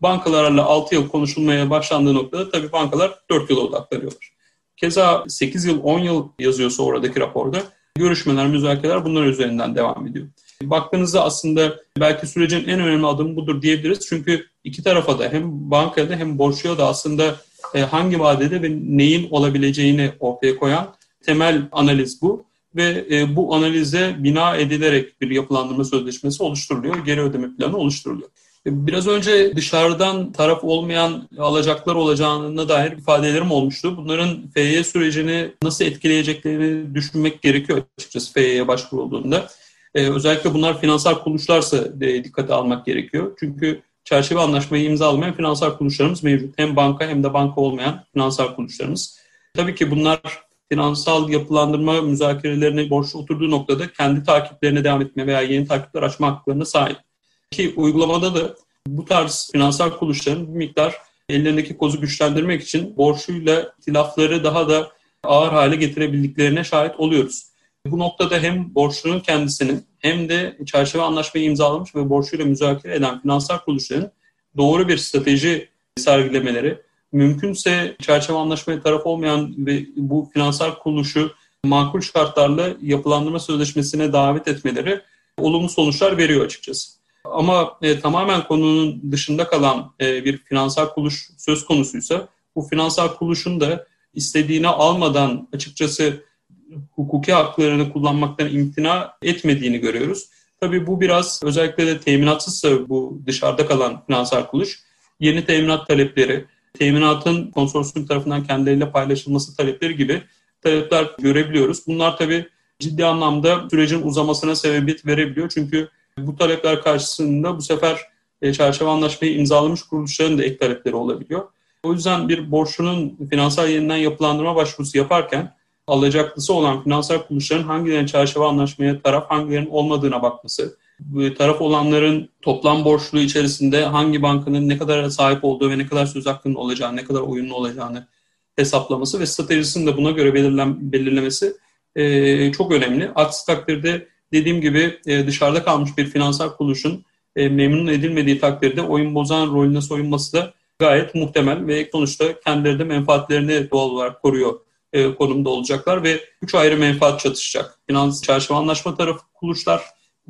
bankalarla 6 yıl konuşulmaya başlandığı noktada tabii bankalar 4 yıla odaklanıyorlar. Keza 8 yıl 10 yıl yazıyorsa oradaki raporda görüşmeler, müzakereler bunlar üzerinden devam ediyor. Baktığınızda aslında belki sürecin en önemli adımı budur diyebiliriz. Çünkü iki tarafa da hem bankaya da hem borçluya da aslında e, hangi vadede ve neyin olabileceğini ortaya koyan temel analiz bu. Ve e, bu analize bina edilerek bir yapılandırma sözleşmesi oluşturuluyor, geri ödeme planı oluşturuluyor. E, biraz önce dışarıdan taraf olmayan alacaklar olacağına dair ifadelerim olmuştu. Bunların FY sürecini nasıl etkileyeceklerini düşünmek gerekiyor açıkçası FY'ye başvurulduğunda. Ee, özellikle bunlar finansal kuruluşlarsa de dikkate almak gerekiyor. Çünkü çerçeve anlaşmayı imzalamayan finansal kuruluşlarımız mevcut. Hem banka hem de banka olmayan finansal kuruluşlarımız. Tabii ki bunlar finansal yapılandırma müzakerelerine borçlu oturduğu noktada kendi takiplerine devam etme veya yeni takipler açma haklarına sahip. Ki uygulamada da bu tarz finansal kuruluşların bir miktar ellerindeki kozu güçlendirmek için borçluyla tilafları daha da ağır hale getirebildiklerine şahit oluyoruz. Bu noktada hem borçlunun kendisinin hem de çerçeve anlaşmayı imzalamış ve borçluyla müzakere eden finansal kuruluşların doğru bir strateji sergilemeleri, mümkünse çerçeve anlaşmaya taraf olmayan ve bu finansal kuruluşu makul şartlarla yapılandırma sözleşmesine davet etmeleri olumlu sonuçlar veriyor açıkçası. Ama e, tamamen konunun dışında kalan e, bir finansal kuruluş söz konusuysa bu finansal kuruluşun da istediğini almadan açıkçası hukuki haklarını kullanmaktan imtina etmediğini görüyoruz. Tabii bu biraz özellikle de teminatsızsa bu dışarıda kalan finansal kuruluş yeni teminat talepleri, teminatın konsorsiyum tarafından kendileriyle paylaşılması talepleri gibi talepler görebiliyoruz. Bunlar tabii ciddi anlamda sürecin uzamasına sebebiyet verebiliyor. Çünkü bu talepler karşısında bu sefer e, çerçeve anlaşmayı imzalamış kuruluşların da ek talepleri olabiliyor. O yüzden bir borçlunun finansal yeniden yapılandırma başvurusu yaparken alacaklısı olan finansal kuruluşların hangilerinin çerçeve anlaşmaya taraf, hangilerinin olmadığına bakması, taraf olanların toplam borçluğu içerisinde hangi bankanın ne kadar sahip olduğu ve ne kadar söz hakkının olacağını, ne kadar oyunlu olacağını hesaplaması ve stratejisini de buna göre belirlen, belirlemesi e, çok önemli. Aksi takdirde dediğim gibi e, dışarıda kalmış bir finansal kuruluşun e, memnun edilmediği takdirde oyun bozan rolüne soyunması da gayet muhtemel ve sonuçta kendileri de menfaatlerini doğal olarak koruyor e, konumda olacaklar ve üç ayrı menfaat çatışacak. Finans çerçeve anlaşma tarafı kuruluşlar,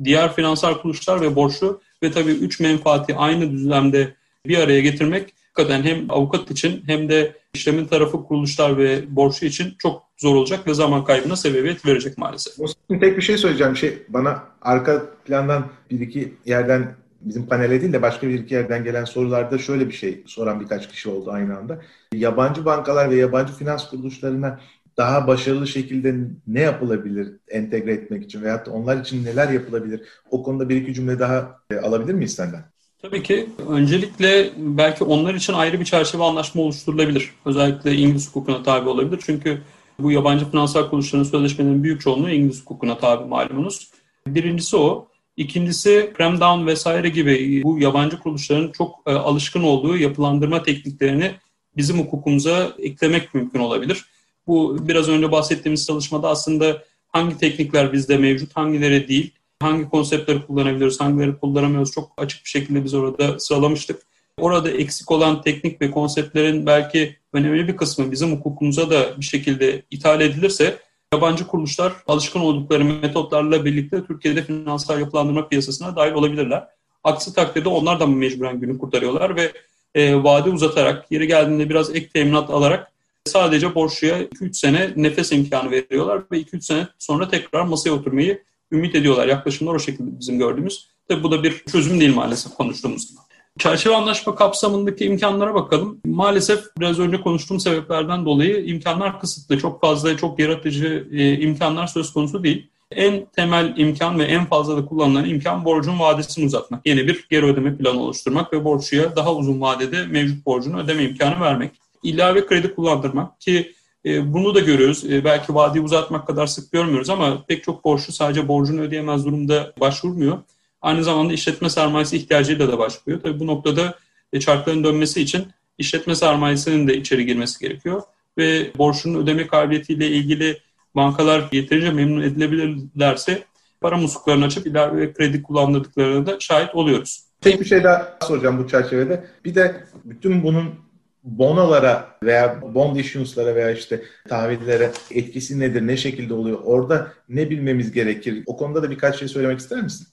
diğer finansal kuruluşlar ve borçlu ve tabii üç menfaati aynı düzlemde bir araya getirmek hakikaten hem avukat için hem de işlemin tarafı kuruluşlar ve borçlu için çok zor olacak ve zaman kaybına sebebiyet verecek maalesef. Tek bir şey söyleyeceğim. Şey bana arka plandan bir iki yerden bizim panele değil de başka bir iki yerden gelen sorularda şöyle bir şey soran birkaç kişi oldu aynı anda. Yabancı bankalar ve yabancı finans kuruluşlarına daha başarılı şekilde ne yapılabilir entegre etmek için veyahut da onlar için neler yapılabilir? O konuda bir iki cümle daha e, alabilir miyiz senden? Tabii ki. Öncelikle belki onlar için ayrı bir çerçeve anlaşma oluşturulabilir. Özellikle İngiliz hukukuna tabi olabilir. Çünkü bu yabancı finansal kuruluşların sözleşmelerinin büyük çoğunluğu İngiliz hukukuna tabi malumunuz. Birincisi o. İkincisi Prem Down vesaire gibi bu yabancı kuruluşların çok e, alışkın olduğu yapılandırma tekniklerini bizim hukukumuza eklemek mümkün olabilir. Bu biraz önce bahsettiğimiz çalışmada aslında hangi teknikler bizde mevcut, hangileri değil, hangi konseptleri kullanabiliriz, hangileri kullanamıyoruz çok açık bir şekilde biz orada sıralamıştık. Orada eksik olan teknik ve konseptlerin belki önemli bir kısmı bizim hukukumuza da bir şekilde ithal edilirse yabancı kuruluşlar alışkın oldukları metotlarla birlikte Türkiye'de finansal yapılandırma piyasasına dahil olabilirler. Aksi takdirde onlar da mecburen günü kurtarıyorlar ve e, vade uzatarak, yeri geldiğinde biraz ek teminat alarak sadece borçluya 2-3 sene nefes imkanı veriyorlar ve 2-3 sene sonra tekrar masaya oturmayı ümit ediyorlar. Yaklaşımlar o şekilde bizim gördüğümüz. Tabii bu da bir çözüm değil maalesef konuştuğumuz gibi. Çerçeve anlaşma kapsamındaki imkanlara bakalım. Maalesef biraz önce konuştuğum sebeplerden dolayı imkanlar kısıtlı. Çok fazla, çok yaratıcı e, imkanlar söz konusu değil. En temel imkan ve en fazla da kullanılan imkan borcun vadesini uzatmak. Yeni bir geri ödeme planı oluşturmak ve borçluya daha uzun vadede mevcut borcunu ödeme imkanı vermek. ilave kredi kullandırmak ki e, bunu da görüyoruz. E, belki vadiyi uzatmak kadar sık görmüyoruz ama pek çok borçlu sadece borcunu ödeyemez durumda başvurmuyor. Aynı zamanda işletme sermayesi ihtiyacıyla da başvuruyor. Tabii bu noktada e, çarkların dönmesi için işletme sermayesinin de içeri girmesi gerekiyor. Ve borçlunun ödeme kabiliyetiyle ilgili bankalar yeterince memnun edilebilirlerse para musluklarını açıp ilave kredi kullandırdıklarına da şahit oluyoruz. Tek bir şey daha soracağım bu çerçevede. Bir de bütün bunun bonolara veya bond issuance'lara veya işte tahvillere etkisi nedir, ne şekilde oluyor? Orada ne bilmemiz gerekir? O konuda da birkaç şey söylemek ister misin?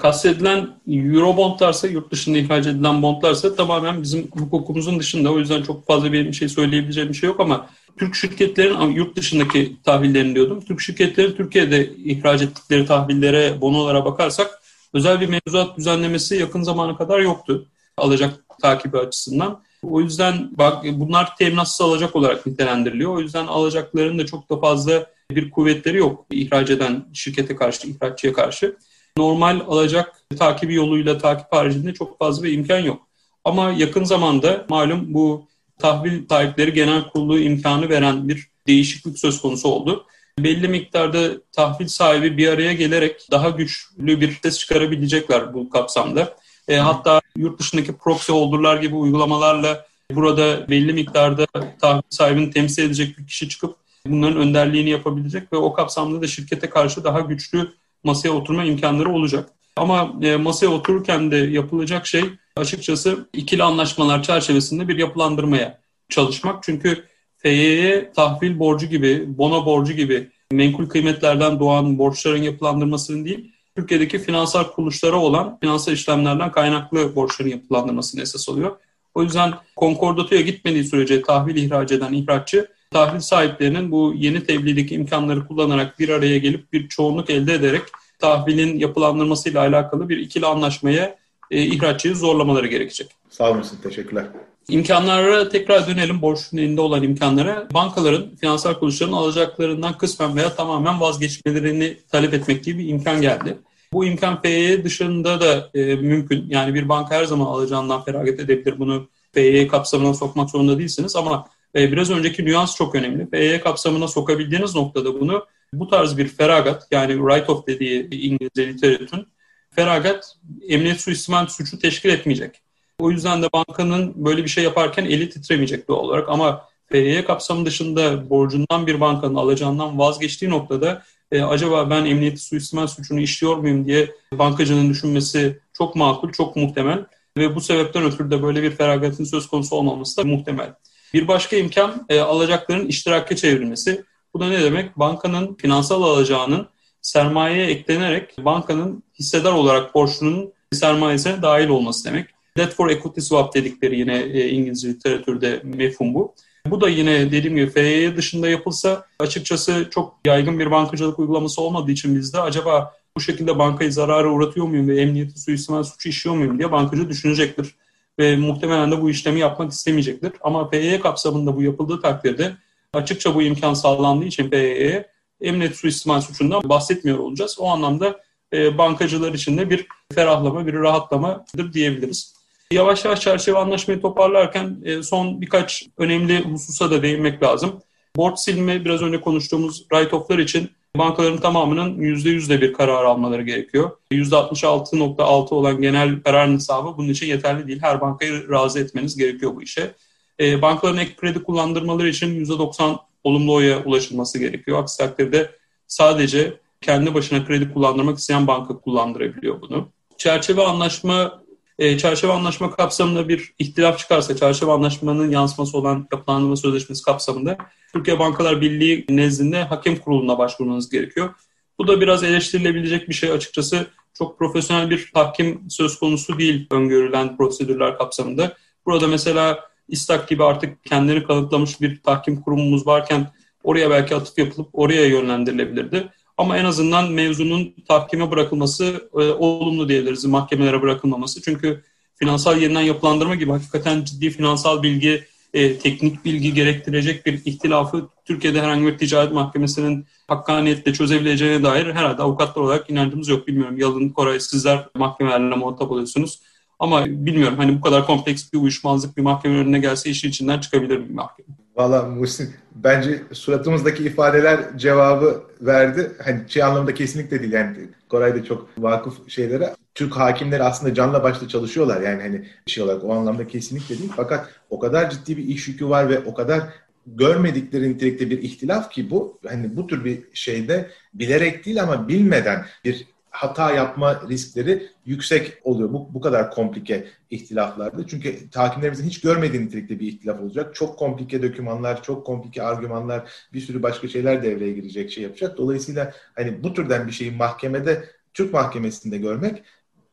Kastedilen Eurobondlarsa, yurt dışında ihraç edilen bondlarsa tamamen bizim hukukumuzun dışında. O yüzden çok fazla bir şey söyleyebileceğim bir şey yok ama Türk şirketlerin yurt dışındaki tahvillerini diyordum. Türk şirketlerin Türkiye'de ihraç ettikleri tahvillere, bonolara bakarsak özel bir mevzuat düzenlemesi yakın zamana kadar yoktu. Alacak takibi açısından. O yüzden bak bunlar teminatsız alacak olarak nitelendiriliyor. O yüzden alacakların da çok da fazla bir kuvvetleri yok ihraç eden şirkete karşı, ihraççıya karşı. Normal alacak takibi yoluyla takip haricinde çok fazla bir imkan yok. Ama yakın zamanda malum bu tahvil sahipleri genel kurulu imkanı veren bir değişiklik söz konusu oldu. Belli miktarda tahvil sahibi bir araya gelerek daha güçlü bir ses çıkarabilecekler bu kapsamda. E, hatta yurt dışındaki proxy holder'lar gibi uygulamalarla burada belli miktarda tahvil sahibini temsil edecek bir kişi çıkıp bunların önderliğini yapabilecek ve o kapsamda da şirkete karşı daha güçlü masaya oturma imkanları olacak. Ama e, masaya otururken de yapılacak şey açıkçası ikili anlaşmalar çerçevesinde bir yapılandırmaya çalışmak. Çünkü FY'ye tahvil borcu gibi, bono borcu gibi menkul kıymetlerden doğan borçların yapılandırmasının değil, Türkiye'deki finansal kuruluşlara olan finansal işlemlerden kaynaklı borçların yapılandırmasını esas alıyor. O yüzden konkordatoya gitmediği sürece tahvil ihraç eden ihraççı, tahvil sahiplerinin bu yeni tebliğdeki imkanları kullanarak bir araya gelip bir çoğunluk elde ederek tahvilin yapılandırmasıyla alakalı bir ikili anlaşmaya e, ihraççıyı zorlamaları gerekecek. Sağ olasın, teşekkürler. İmkanlara tekrar dönelim, borçlunun elinde olan imkanlara. Bankaların, finansal kuruluşların alacaklarından kısmen veya tamamen vazgeçmelerini talep etmek gibi bir imkan geldi. Bu imkan FYE dışında da e, mümkün. Yani bir banka her zaman alacağından feragat edebilir. Bunu FYE kapsamına sokmak zorunda değilsiniz ama e, biraz önceki nüans çok önemli. FYE kapsamına sokabildiğiniz noktada bunu bu tarz bir feragat yani write-off dediği İngilizce literatürün feragat emniyet suistimal suçu teşkil etmeyecek. O yüzden de bankanın böyle bir şey yaparken eli titremeyecek doğal olarak ama FYE kapsamı dışında borcundan bir bankanın alacağından vazgeçtiği noktada e, acaba ben emniyeti suistimal suçunu işliyor muyum diye bankacının düşünmesi çok makul, çok muhtemel ve bu sebepten ötürü de böyle bir feragatın söz konusu olmaması da muhtemel. Bir başka imkan e, alacakların iştirake çevrilmesi. Bu da ne demek? Bankanın finansal alacağının sermayeye eklenerek bankanın hissedar olarak borçlunun sermayesine dahil olması demek. Debt for Equity Swap dedikleri yine e, İngilizce literatürde mefhum bu. Bu da yine dediğim gibi FYE dışında yapılsa açıkçası çok yaygın bir bankacılık uygulaması olmadığı için bizde acaba bu şekilde bankayı zarara uğratıyor muyum ve emniyeti suistimal suçu işliyor muyum diye bankacı düşünecektir. Ve muhtemelen de bu işlemi yapmak istemeyecektir. Ama FYE kapsamında bu yapıldığı takdirde açıkça bu imkan sağlandığı için FYE'ye emniyet suistimal suçundan bahsetmiyor olacağız. O anlamda e, bankacılar için de bir ferahlama, bir rahatlamadır diyebiliriz. Yavaş yavaş çerçeve anlaşmayı toparlarken e, son birkaç önemli hususa da değinmek lazım. Borç silme biraz önce konuştuğumuz write-off'lar için bankaların tamamının %100'de bir karar almaları gerekiyor. %66.6 olan genel karar hesabı bunun için yeterli değil. Her bankayı razı etmeniz gerekiyor bu işe. E, bankaların ek kredi kullandırmaları için %90 olumlu oya ulaşılması gerekiyor. Aksi takdirde sadece kendi başına kredi kullandırmak isteyen banka kullandırabiliyor bunu. Çerçeve anlaşma e, çerçeve anlaşma kapsamında bir ihtilaf çıkarsa, çerçeve anlaşmanın yansıması olan yapılandırma sözleşmesi kapsamında Türkiye Bankalar Birliği nezdinde hakem kuruluna başvurmanız gerekiyor. Bu da biraz eleştirilebilecek bir şey açıkçası. Çok profesyonel bir tahkim söz konusu değil öngörülen prosedürler kapsamında. Burada mesela İstak gibi artık kendini kanıtlamış bir tahkim kurumumuz varken oraya belki atıf yapılıp oraya yönlendirilebilirdi. Ama en azından mevzunun tahkime bırakılması e, olumlu diyebiliriz, mahkemelere bırakılmaması. Çünkü finansal yeniden yapılandırma gibi hakikaten ciddi finansal bilgi, e, teknik bilgi gerektirecek bir ihtilafı Türkiye'de herhangi bir ticaret mahkemesinin hakkaniyetle çözebileceğine dair herhalde avukatlar olarak inancımız yok. Bilmiyorum Yalın, Koray sizler mahkemelerle muhatap oluyorsunuz. Ama bilmiyorum hani bu kadar kompleks bir uyuşmazlık bir mahkeme önüne gelse işin içinden çıkabilir bir mahkeme. Valla Muhsin bence suratımızdaki ifadeler cevabı verdi. Hani şey anlamda kesinlikle değil yani Koray da çok vakıf şeylere. Türk hakimleri aslında canla başla çalışıyorlar yani hani şey olarak o anlamda kesinlikle değil. Fakat o kadar ciddi bir iş yükü var ve o kadar görmedikleri nitelikte bir ihtilaf ki bu hani bu tür bir şeyde bilerek değil ama bilmeden bir hata yapma riskleri yüksek oluyor. Bu, bu kadar komplike ihtilaflarda. Çünkü takimlerimizin hiç görmediği nitelikte bir ihtilaf olacak. Çok komplike dokümanlar, çok komplike argümanlar, bir sürü başka şeyler devreye girecek, şey yapacak. Dolayısıyla hani bu türden bir şeyi mahkemede, Türk mahkemesinde görmek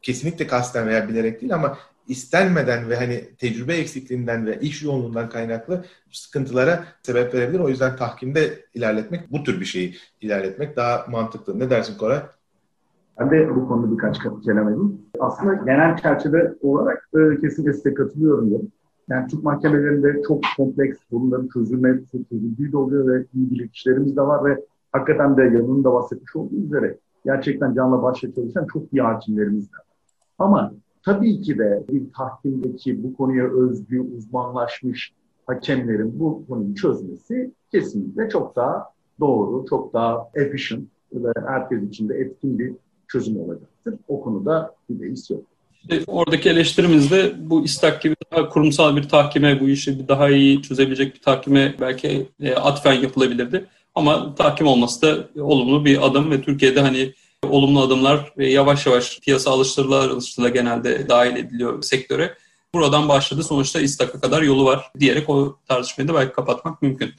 kesinlikle kasten veya bilerek değil ama istenmeden ve hani tecrübe eksikliğinden ve iş yoğunluğundan kaynaklı sıkıntılara sebep verebilir. O yüzden tahkimde ilerletmek, bu tür bir şeyi ilerletmek daha mantıklı. Ne dersin Koray? Ben de bu konuda birkaç kelam edeyim. Aslında genel çerçeve olarak e, kesinlikle size katılıyorum diyorum. Yani Türk mahkemelerinde çok kompleks sorunların çözülme, çözüldüğü de oluyor ve iyi bilirkişilerimiz de var ve hakikaten de yanının da bahsetmiş olduğu üzere gerçekten canla başla çalışan çok iyi hakimlerimiz de var. Ama tabii ki de bir tahkimdeki bu konuya özgü, uzmanlaşmış hakemlerin bu konuyu çözmesi kesinlikle çok daha doğru, çok daha efficient ve herkes için de etkin bir çözüm olacaktır. O konuda bir beis yok. Oradaki eleştirimiz de bu istak gibi daha kurumsal bir tahkime, bu işi bir daha iyi çözebilecek bir tahkime belki e, atfen yapılabilirdi. Ama tahkim olması da olumlu bir adım ve Türkiye'de hani olumlu adımlar ve yavaş yavaş piyasa alıştırıla alıştırıla genelde dahil ediliyor sektöre. Buradan başladı. Sonuçta istaka kadar yolu var diyerek o tartışmayı da belki kapatmak mümkün.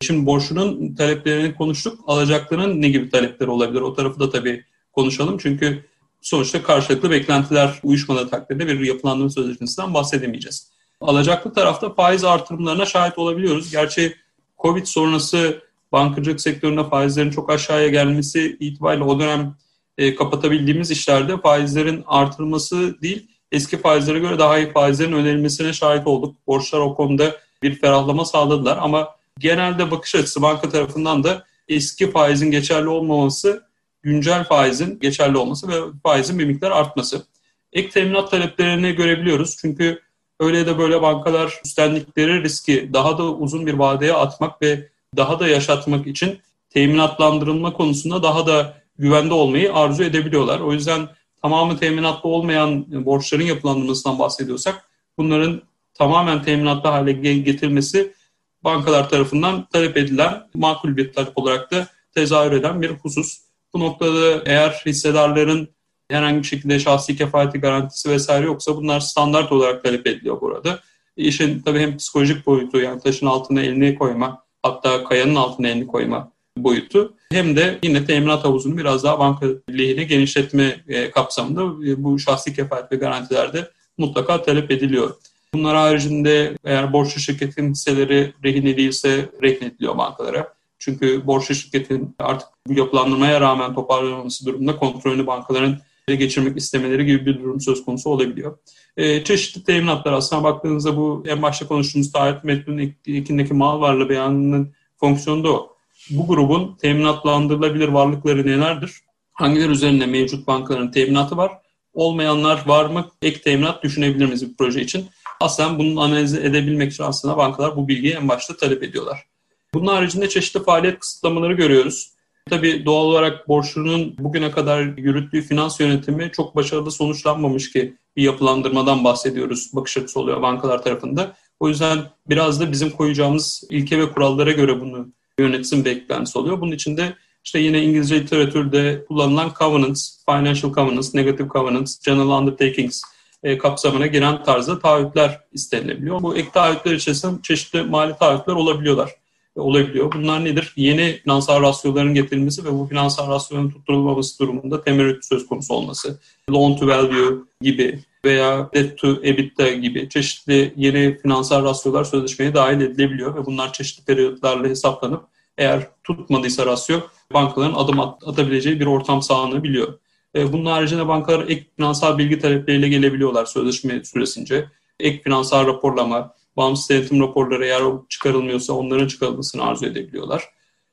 Şimdi borçlunun taleplerini konuştuk. Alacakların ne gibi talepleri olabilir? O tarafı da tabii konuşalım. Çünkü sonuçta karşılıklı beklentiler uyuşmadığı takdirde bir yapılandırma sözleşmesinden bahsedemeyeceğiz. Alacaklı tarafta faiz artırımlarına şahit olabiliyoruz. Gerçi Covid sonrası bankacılık sektöründe faizlerin çok aşağıya gelmesi itibariyle o dönem e, kapatabildiğimiz işlerde faizlerin artırılması değil, eski faizlere göre daha iyi faizlerin önerilmesine şahit olduk. Borçlar o konuda bir ferahlama sağladılar ama genelde bakış açısı banka tarafından da eski faizin geçerli olmaması güncel faizin geçerli olması ve faizin bir miktar artması. Ek teminat taleplerini görebiliyoruz. Çünkü öyle de böyle bankalar üstlendikleri riski daha da uzun bir vadeye atmak ve daha da yaşatmak için teminatlandırılma konusunda daha da güvende olmayı arzu edebiliyorlar. O yüzden tamamı teminatlı olmayan borçların yapılandırmasından bahsediyorsak bunların tamamen teminatlı hale getirilmesi bankalar tarafından talep edilen makul bir talep olarak da tezahür eden bir husus. Bu noktada eğer hissedarların herhangi bir şekilde şahsi kefaleti garantisi vesaire yoksa bunlar standart olarak talep ediliyor burada. İşin tabii hem psikolojik boyutu yani taşın altına elini koyma hatta kayanın altına elini koyma boyutu hem de yine teminat havuzunu biraz daha banka lehine genişletme e, kapsamında e, bu şahsi kefalet ve garantilerde mutlaka talep ediliyor. Bunlar haricinde eğer borçlu şirketin hisseleri rehin değilse rehin ediliyor bankalara. Çünkü borçlu şirketin artık bu yapılandırmaya rağmen toparlanması durumunda kontrolünü bankaların ele geçirmek istemeleri gibi bir durum söz konusu olabiliyor. E, çeşitli teminatlar aslında baktığınızda bu en başta konuştuğumuz taahhüt metninin ikindeki mal varlığı beyanının fonksiyonu da o. Bu grubun teminatlandırılabilir varlıkları nelerdir? Hangiler üzerinde mevcut bankaların teminatı var? Olmayanlar var mı? Ek teminat düşünebilir miyiz bir proje için? Aslında bunun analizi edebilmek için aslında bankalar bu bilgiyi en başta talep ediyorlar. Bunun haricinde çeşitli faaliyet kısıtlamaları görüyoruz. Tabii doğal olarak borçlunun bugüne kadar yürüttüğü finans yönetimi çok başarılı sonuçlanmamış ki bir yapılandırmadan bahsediyoruz. Bakış açısı oluyor bankalar tarafında. O yüzden biraz da bizim koyacağımız ilke ve kurallara göre bunu yönetsin beklentisi oluyor. Bunun için de işte yine İngilizce literatürde kullanılan covenants, financial covenants, negative covenants, general undertakings e, kapsamına giren tarzda taahhütler istenilebiliyor. Bu ek taahhütler içerisinde çeşitli mali taahhütler olabiliyorlar olabiliyor. Bunlar nedir? Yeni finansal rasyoların getirilmesi ve bu finansal rasyoların tutturulmaması durumunda temerrüt söz konusu olması. Loan to value gibi veya debt to EBITDA gibi çeşitli yeni finansal rasyolar sözleşmeye dahil edilebiliyor ve bunlar çeşitli periyotlarla hesaplanıp eğer tutmadıysa rasyo bankaların adım at atabileceği bir ortam sağlanabiliyor. E, bunun haricinde bankalar ek finansal bilgi talepleriyle gelebiliyorlar sözleşme süresince. Ek finansal raporlama, bağımsız denetim raporları eğer çıkarılmıyorsa onların çıkarılmasını arzu edebiliyorlar.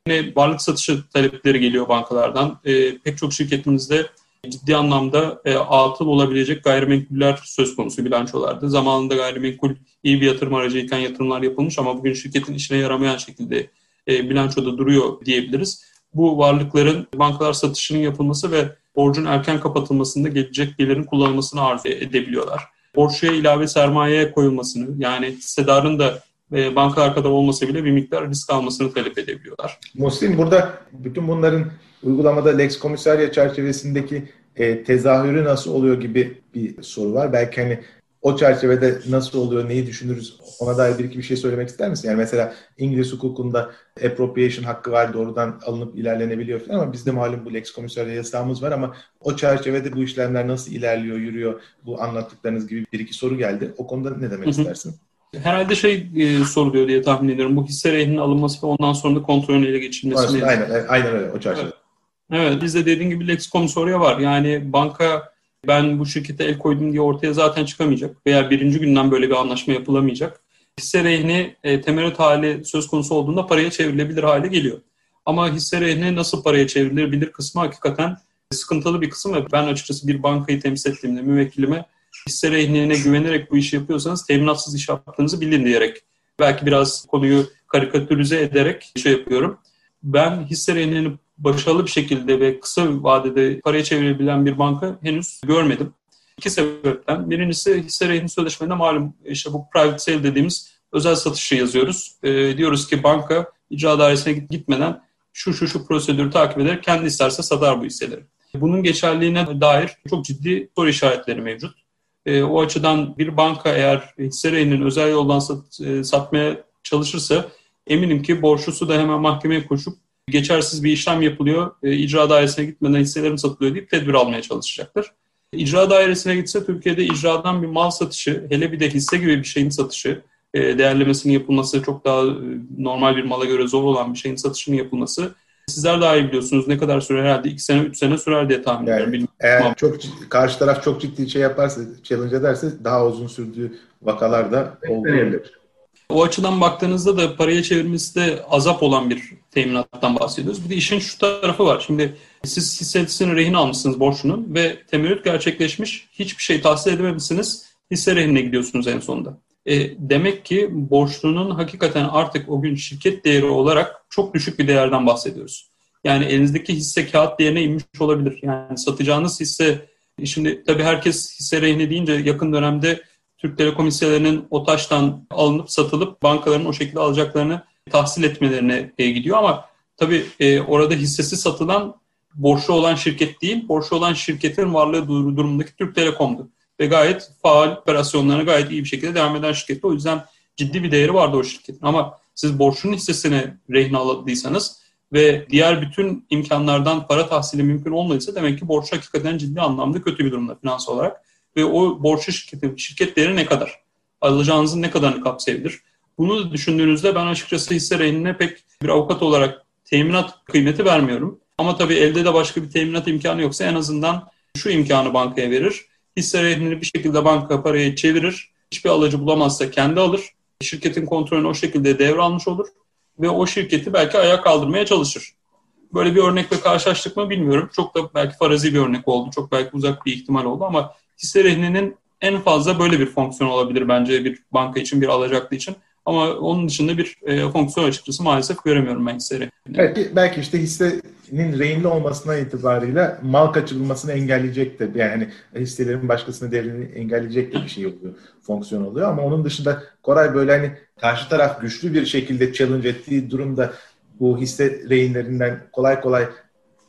Yine varlık satışı talepleri geliyor bankalardan. E, pek çok şirketimizde ciddi anlamda e, atıl olabilecek gayrimenkuller söz konusu bilançolarda. Zamanında gayrimenkul iyi bir yatırım aracıyken yatırımlar yapılmış ama bugün şirketin işine yaramayan şekilde e, bilançoda duruyor diyebiliriz. Bu varlıkların bankalar satışının yapılması ve borcun erken kapatılmasında gelecek gelirin kullanılmasını arzu edebiliyorlar. Borçluya ilave sermaye koyulmasını yani hissedarın da e, bankalar olmasa bile bir miktar risk almasını talep edebiliyorlar. Muhsin burada bütün bunların uygulamada Lex Komisarya çerçevesindeki e, tezahürü nasıl oluyor gibi bir soru var. Belki hani o çerçevede nasıl oluyor, neyi düşünürüz ona dair bir iki bir şey söylemek ister misin? Yani mesela İngiliz hukukunda appropriation hakkı var, doğrudan alınıp ilerlenebiliyor falan ama bizde malum bu Lex Komisarya yasağımız var ama o çerçevede bu işlemler nasıl ilerliyor, yürüyor bu anlattıklarınız gibi bir iki soru geldi. O konuda ne demek istersin? Herhalde şey e, soruluyor diye tahmin ediyorum. Bu hisse rehninin alınması ve ondan sonra da kontrolün ele geçirilmesi. Aynen, aynen öyle o çerçeve. Evet. evet bizde dediğin gibi Lex Komisarya var. Yani banka ben bu şirkete el koydum diye ortaya zaten çıkamayacak veya birinci günden böyle bir anlaşma yapılamayacak. Hisse rehni e, temerrüt hali söz konusu olduğunda paraya çevrilebilir hale geliyor. Ama hisse rehni nasıl paraya çevrilebilir kısmı hakikaten sıkıntılı bir kısım ve ben açıkçası bir bankayı temsil ettiğimde müvekkilime hisse rehnine güvenerek bu işi yapıyorsanız teminatsız iş yaptığınızı bilin diyerek belki biraz konuyu karikatürize ederek şey yapıyorum. Ben hisse rehnini başarılı bir şekilde ve kısa vadede paraya çevirebilen bir banka henüz görmedim. İki sebepten. Birincisi hisse rehin sözleşmeinde malum işte bu private sale dediğimiz özel satışı yazıyoruz. E, diyoruz ki banka icra dairesine gitmeden şu şu şu prosedürü takip ederek kendi isterse satar bu hisseleri. Bunun geçerliğine dair çok ciddi soru işaretleri mevcut. E, o açıdan bir banka eğer hisse rehinin özel yoldan sat, e, satmaya çalışırsa eminim ki borçlusu da hemen mahkemeye koşup geçersiz bir işlem yapılıyor, e, icra dairesine gitmeden hisselerim satılıyor deyip tedbir almaya çalışacaktır. İcra dairesine gitse Türkiye'de icradan bir mal satışı, hele bir de hisse gibi bir şeyin satışı, e, değerlemesinin yapılması çok daha e, normal bir mala göre zor olan bir şeyin satışının yapılması Sizler daha iyi biliyorsunuz ne kadar sürer herhalde 2 sene 3 sene sürer diye tahmin yani, ediyorum. Eğer ama. çok karşı taraf çok ciddi şey yaparsa, challenge ederse daha uzun sürdüğü vakalar da olabilir. O açıdan baktığınızda da paraya çevirmesi de azap olan bir teminattan bahsediyoruz. Bir de işin şu tarafı var. Şimdi siz hissesini rehin almışsınız borçunun ve temerrüt gerçekleşmiş. Hiçbir şey tahsil edememişsiniz. Hisse rehinine gidiyorsunuz en sonunda. E, demek ki borçlunun hakikaten artık o gün şirket değeri olarak çok düşük bir değerden bahsediyoruz. Yani elinizdeki hisse kağıt değerine inmiş olabilir. Yani satacağınız hisse, şimdi tabii herkes hisse rehni deyince yakın dönemde Türk Telekom hisselerinin o taştan alınıp satılıp bankaların o şekilde alacaklarını tahsil etmelerine e, gidiyor ama tabii e, orada hissesi satılan borçlu olan şirket değil, borçlu olan şirketin varlığı durumundaki Türk Telekom'du ve gayet faal operasyonlarına gayet iyi bir şekilde devam eden şirkette. O yüzden ciddi bir değeri vardı o şirketin. Ama siz borçlunun hissesini rehin aldıysanız ve diğer bütün imkanlardan para tahsili mümkün olmadıysa demek ki borç hakikaten ciddi anlamda kötü bir durumda finansal olarak. Ve o borçlu şirketin, şirket değeri ne kadar? Alacağınızın ne kadarını kapsayabilir? Bunu da düşündüğünüzde ben açıkçası hisse rehinine pek bir avukat olarak teminat kıymeti vermiyorum. Ama tabii elde de başka bir teminat imkanı yoksa en azından şu imkanı bankaya verir hisse rehnini bir şekilde banka parayı çevirir. Hiçbir alıcı bulamazsa kendi alır. Şirketin kontrolünü o şekilde devralmış olur ve o şirketi belki ayağa kaldırmaya çalışır. Böyle bir örnekle karşılaştık mı bilmiyorum. Çok da belki farazi bir örnek oldu. Çok belki uzak bir ihtimal oldu ama hisse rehninin en fazla böyle bir fonksiyon olabilir bence bir banka için, bir alacaklı için. Ama onun dışında bir e, fonksiyon açıkçası maalesef göremiyorum ben hisseleri. Belki, belki işte hissenin rehinli olmasına itibarıyla mal kaçırılmasını engelleyecektir. Yani hani hisselerin başkasına devrini engelleyecek bir şey oluyor, fonksiyon oluyor. Ama onun dışında Koray böyle hani karşı taraf güçlü bir şekilde challenge ettiği durumda bu hisse rehinlerinden kolay kolay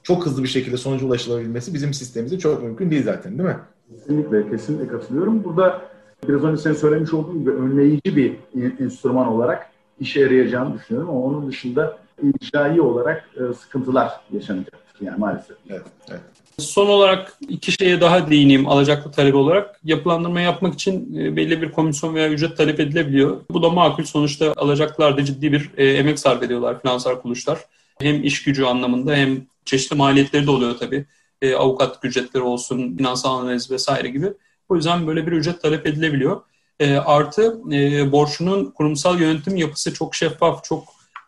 çok hızlı bir şekilde sonuca ulaşılabilmesi bizim sistemimizde çok mümkün değil zaten değil mi? Kesinlikle, kesinlikle katılıyorum. Burada biraz önce sen söylemiş olduğun gibi önleyici bir enstrüman olarak işe yarayacağını düşünüyorum ama onun dışında icraî olarak e, sıkıntılar yaşanacaktır yani maalesef. Evet, evet. Son olarak iki şeye daha değineyim alacaklı talebi olarak. Yapılandırma yapmak için e, belli bir komisyon veya ücret talep edilebiliyor. Bu da makul. Sonuçta alacaklar da ciddi bir e, emek sarf ediyorlar finansal kuruluşlar. Hem iş gücü anlamında hem çeşitli maliyetleri de oluyor tabii. E, avukat ücretleri olsun, finansal analiz vesaire gibi. O yüzden böyle bir ücret talep edilebiliyor. E, artı e, borçlunun kurumsal yönetim yapısı çok şeffaf, çok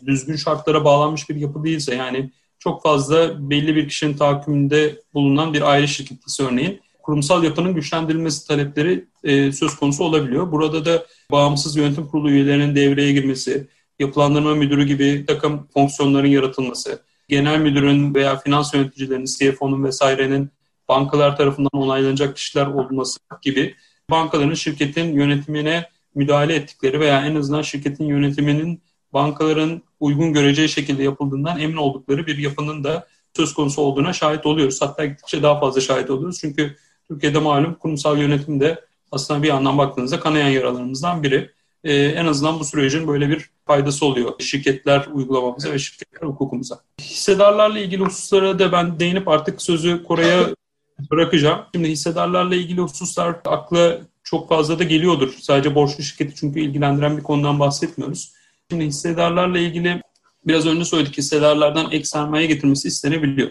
düzgün şartlara bağlanmış bir yapı değilse yani çok fazla belli bir kişinin tahakkümünde bulunan bir aile şirketi örneğin kurumsal yapının güçlendirilmesi talepleri e, söz konusu olabiliyor. Burada da bağımsız yönetim kurulu üyelerinin devreye girmesi, yapılandırma müdürü gibi takım fonksiyonların yaratılması, genel müdürün veya finans yöneticilerinin, CFO'nun vesairenin bankalar tarafından onaylanacak kişiler olması gibi bankaların şirketin yönetimine müdahale ettikleri veya en azından şirketin yönetiminin bankaların uygun göreceği şekilde yapıldığından emin oldukları bir yapının da söz konusu olduğuna şahit oluyoruz. Hatta gittikçe daha fazla şahit oluyoruz. Çünkü Türkiye'de malum kurumsal yönetim de aslında bir yandan baktığınızda kanayan yaralarımızdan biri. Ee, en azından bu sürecin böyle bir faydası oluyor şirketler uygulamamıza ve şirketler hukukumuza. Hissedarlarla ilgili hususlara da ben değinip artık sözü Koray'a bırakacağım. Şimdi hissedarlarla ilgili hususlar akla çok fazla da geliyordur. Sadece borçlu şirketi çünkü ilgilendiren bir konudan bahsetmiyoruz. Şimdi hissedarlarla ilgili biraz önce söyledik hissedarlardan ek sermaye getirmesi istenebiliyor.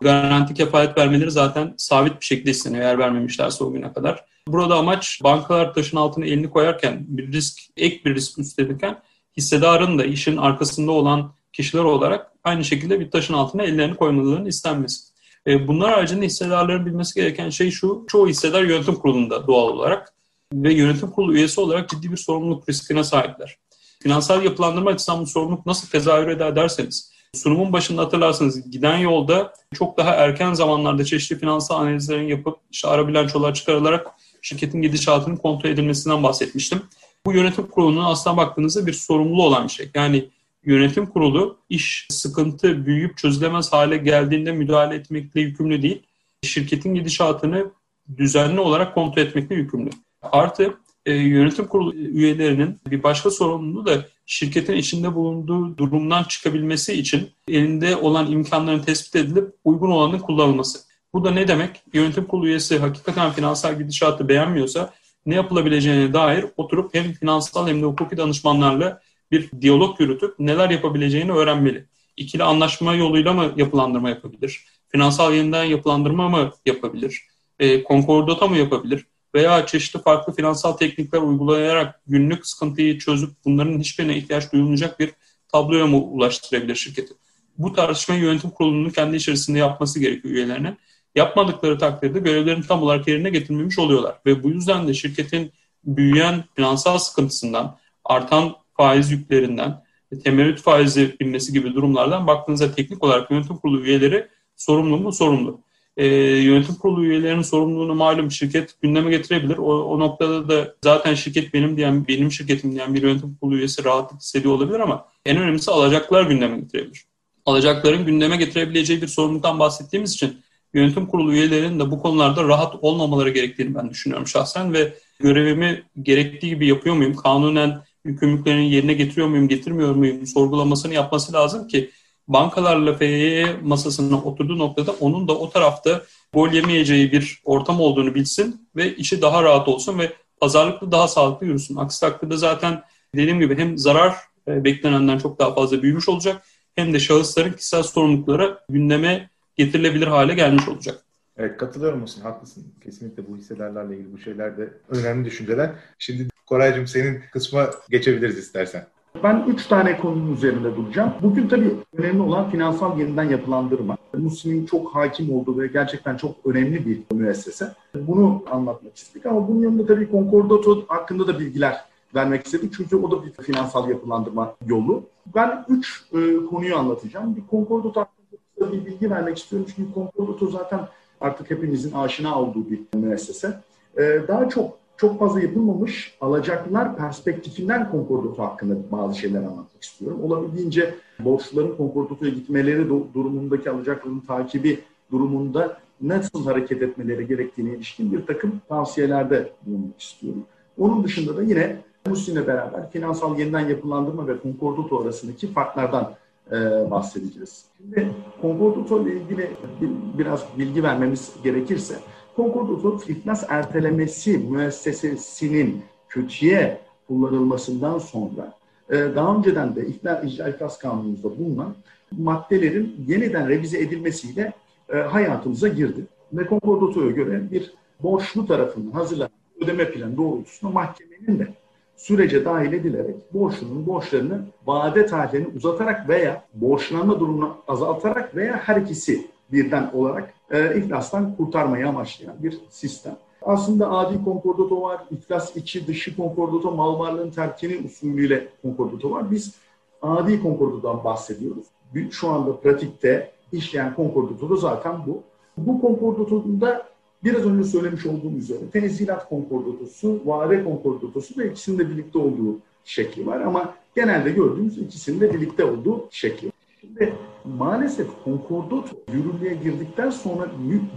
Garanti kefalet vermeleri zaten sabit bir şekilde isteniyor eğer vermemişlerse o güne kadar. Burada amaç bankalar taşın altına elini koyarken bir risk, ek bir risk üstlenirken hissedarın da işin arkasında olan kişiler olarak aynı şekilde bir taşın altına ellerini koymalarının istenmesi. E, bunlar haricinde hissedarların bilmesi gereken şey şu, çoğu hissedar yönetim kurulunda doğal olarak ve yönetim kurulu üyesi olarak ciddi bir sorumluluk riskine sahipler. Finansal yapılandırma açısından bu sorumluluk nasıl tezahür eder derseniz, sunumun başında hatırlarsanız giden yolda çok daha erken zamanlarda çeşitli finansal analizlerin yapıp işte ara bilançolar çıkarılarak şirketin gidişatının kontrol edilmesinden bahsetmiştim. Bu yönetim kurulunun aslına baktığınızda bir sorumluluğu olan bir şey. Yani yönetim kurulu iş sıkıntı büyüyüp çözülemez hale geldiğinde müdahale etmekle yükümlü değil. Şirketin gidişatını düzenli olarak kontrol etmekle yükümlü. Artı e, yönetim kurulu üyelerinin bir başka sorumluluğu da şirketin içinde bulunduğu durumdan çıkabilmesi için elinde olan imkanların tespit edilip uygun olanın kullanılması. Bu da ne demek? Yönetim kurulu üyesi hakikaten finansal gidişatı beğenmiyorsa ne yapılabileceğine dair oturup hem finansal hem de hukuki danışmanlarla bir diyalog yürütüp neler yapabileceğini öğrenmeli. İkili anlaşma yoluyla mı yapılandırma yapabilir? Finansal yeniden yapılandırma mı yapabilir? E, konkordata mı yapabilir? Veya çeşitli farklı finansal teknikler uygulayarak günlük sıkıntıyı çözüp bunların hiçbirine ihtiyaç duyulmayacak bir tabloya mı ulaştırabilir şirketi? Bu tartışmayı yönetim kurulunun kendi içerisinde yapması gerekiyor üyelerine. Yapmadıkları takdirde görevlerini tam olarak yerine getirmemiş oluyorlar. Ve bu yüzden de şirketin büyüyen finansal sıkıntısından, artan faiz yüklerinden, temerrüt faizi binmesi gibi durumlardan baktığınızda teknik olarak yönetim kurulu üyeleri sorumlu mu? Sorumlu. E, yönetim kurulu üyelerinin sorumluluğunu malum şirket gündeme getirebilir. O, o noktada da zaten şirket benim diyen, benim şirketim diyen bir yönetim kurulu üyesi rahatlık hissediyor olabilir ama en önemlisi alacaklar gündeme getirebilir. Alacakların gündeme getirebileceği bir sorumluluktan bahsettiğimiz için yönetim kurulu üyelerinin de bu konularda rahat olmamaları gerektiğini ben düşünüyorum şahsen ve görevimi gerektiği gibi yapıyor muyum? Kanunen yükümlülüklerini yerine getiriyor muyum, getirmiyor muyum sorgulamasını yapması lazım ki bankalarla FYE masasına oturduğu noktada onun da o tarafta gol yemeyeceği bir ortam olduğunu bilsin ve işi daha rahat olsun ve pazarlıklı daha sağlıklı yürüsün. Aksi takdirde zaten dediğim gibi hem zarar e, beklenenden çok daha fazla büyümüş olacak hem de şahısların kişisel sorumlulukları gündeme getirilebilir hale gelmiş olacak. Evet katılıyorum musun? Haklısın. Kesinlikle bu hisselerle ilgili bu şeyler de önemli düşünceler. Şimdi Koraycığım senin kısma geçebiliriz istersen. Ben üç tane konunun üzerinde duracağım. Bugün tabii önemli olan finansal yeniden yapılandırma. Muslim'in çok hakim olduğu ve gerçekten çok önemli bir müessese. Bunu anlatmak istedik ama bunun yanında tabii Concordato hakkında da bilgiler vermek istedik. Çünkü o da bir finansal yapılandırma yolu. Ben üç e, konuyu anlatacağım. Bir Concordato hakkında bir bilgi vermek istiyorum. Çünkü Concordato zaten artık hepimizin aşina olduğu bir müessese. E, daha çok çok fazla yapılmamış alacaklılar perspektifinden konkordato hakkında bazı şeyler anlatmak istiyorum. Olabildiğince borçluların konkordatoya gitmeleri durumundaki alacakların takibi durumunda nasıl hareket etmeleri gerektiğine ilişkin bir takım tavsiyelerde bulunmak istiyorum. Onun dışında da yine Musin'le beraber finansal yeniden yapılandırma ve konkordato arasındaki farklardan e, bahsedeceğiz. Şimdi konkordato ile ilgili bir, biraz bilgi vermemiz gerekirse Konkordato iflas ertelemesi müessesesinin kötüye kullanılmasından sonra e, daha önceden de iflas, icra iflas kanunumuzda bulunan maddelerin yeniden revize edilmesiyle e, hayatımıza girdi. Ve konkordatoya göre bir borçlu tarafından hazırlanan ödeme planı doğrultusunda mahkemenin de sürece dahil edilerek borçlunun borçlarını vade tarihlerini uzatarak veya borçlanma durumunu azaltarak veya her ikisi birden olarak e, iflastan kurtarmayı amaçlayan bir sistem. Aslında adi konkordato var, iflas içi dışı konkordato, mal varlığın terkini usulüyle konkordato var. Biz adi konkordatodan bahsediyoruz. Şu anda pratikte işleyen konkordato da zaten bu. Bu konkordatoda biraz önce söylemiş olduğum üzere tenzilat konkordatosu, vare konkordatosu ve ikisinin de birlikte olduğu şekli var ama genelde gördüğümüz ikisinin de birlikte olduğu şekli. Şimdi maalesef konkordato yürürlüğe girdikten sonra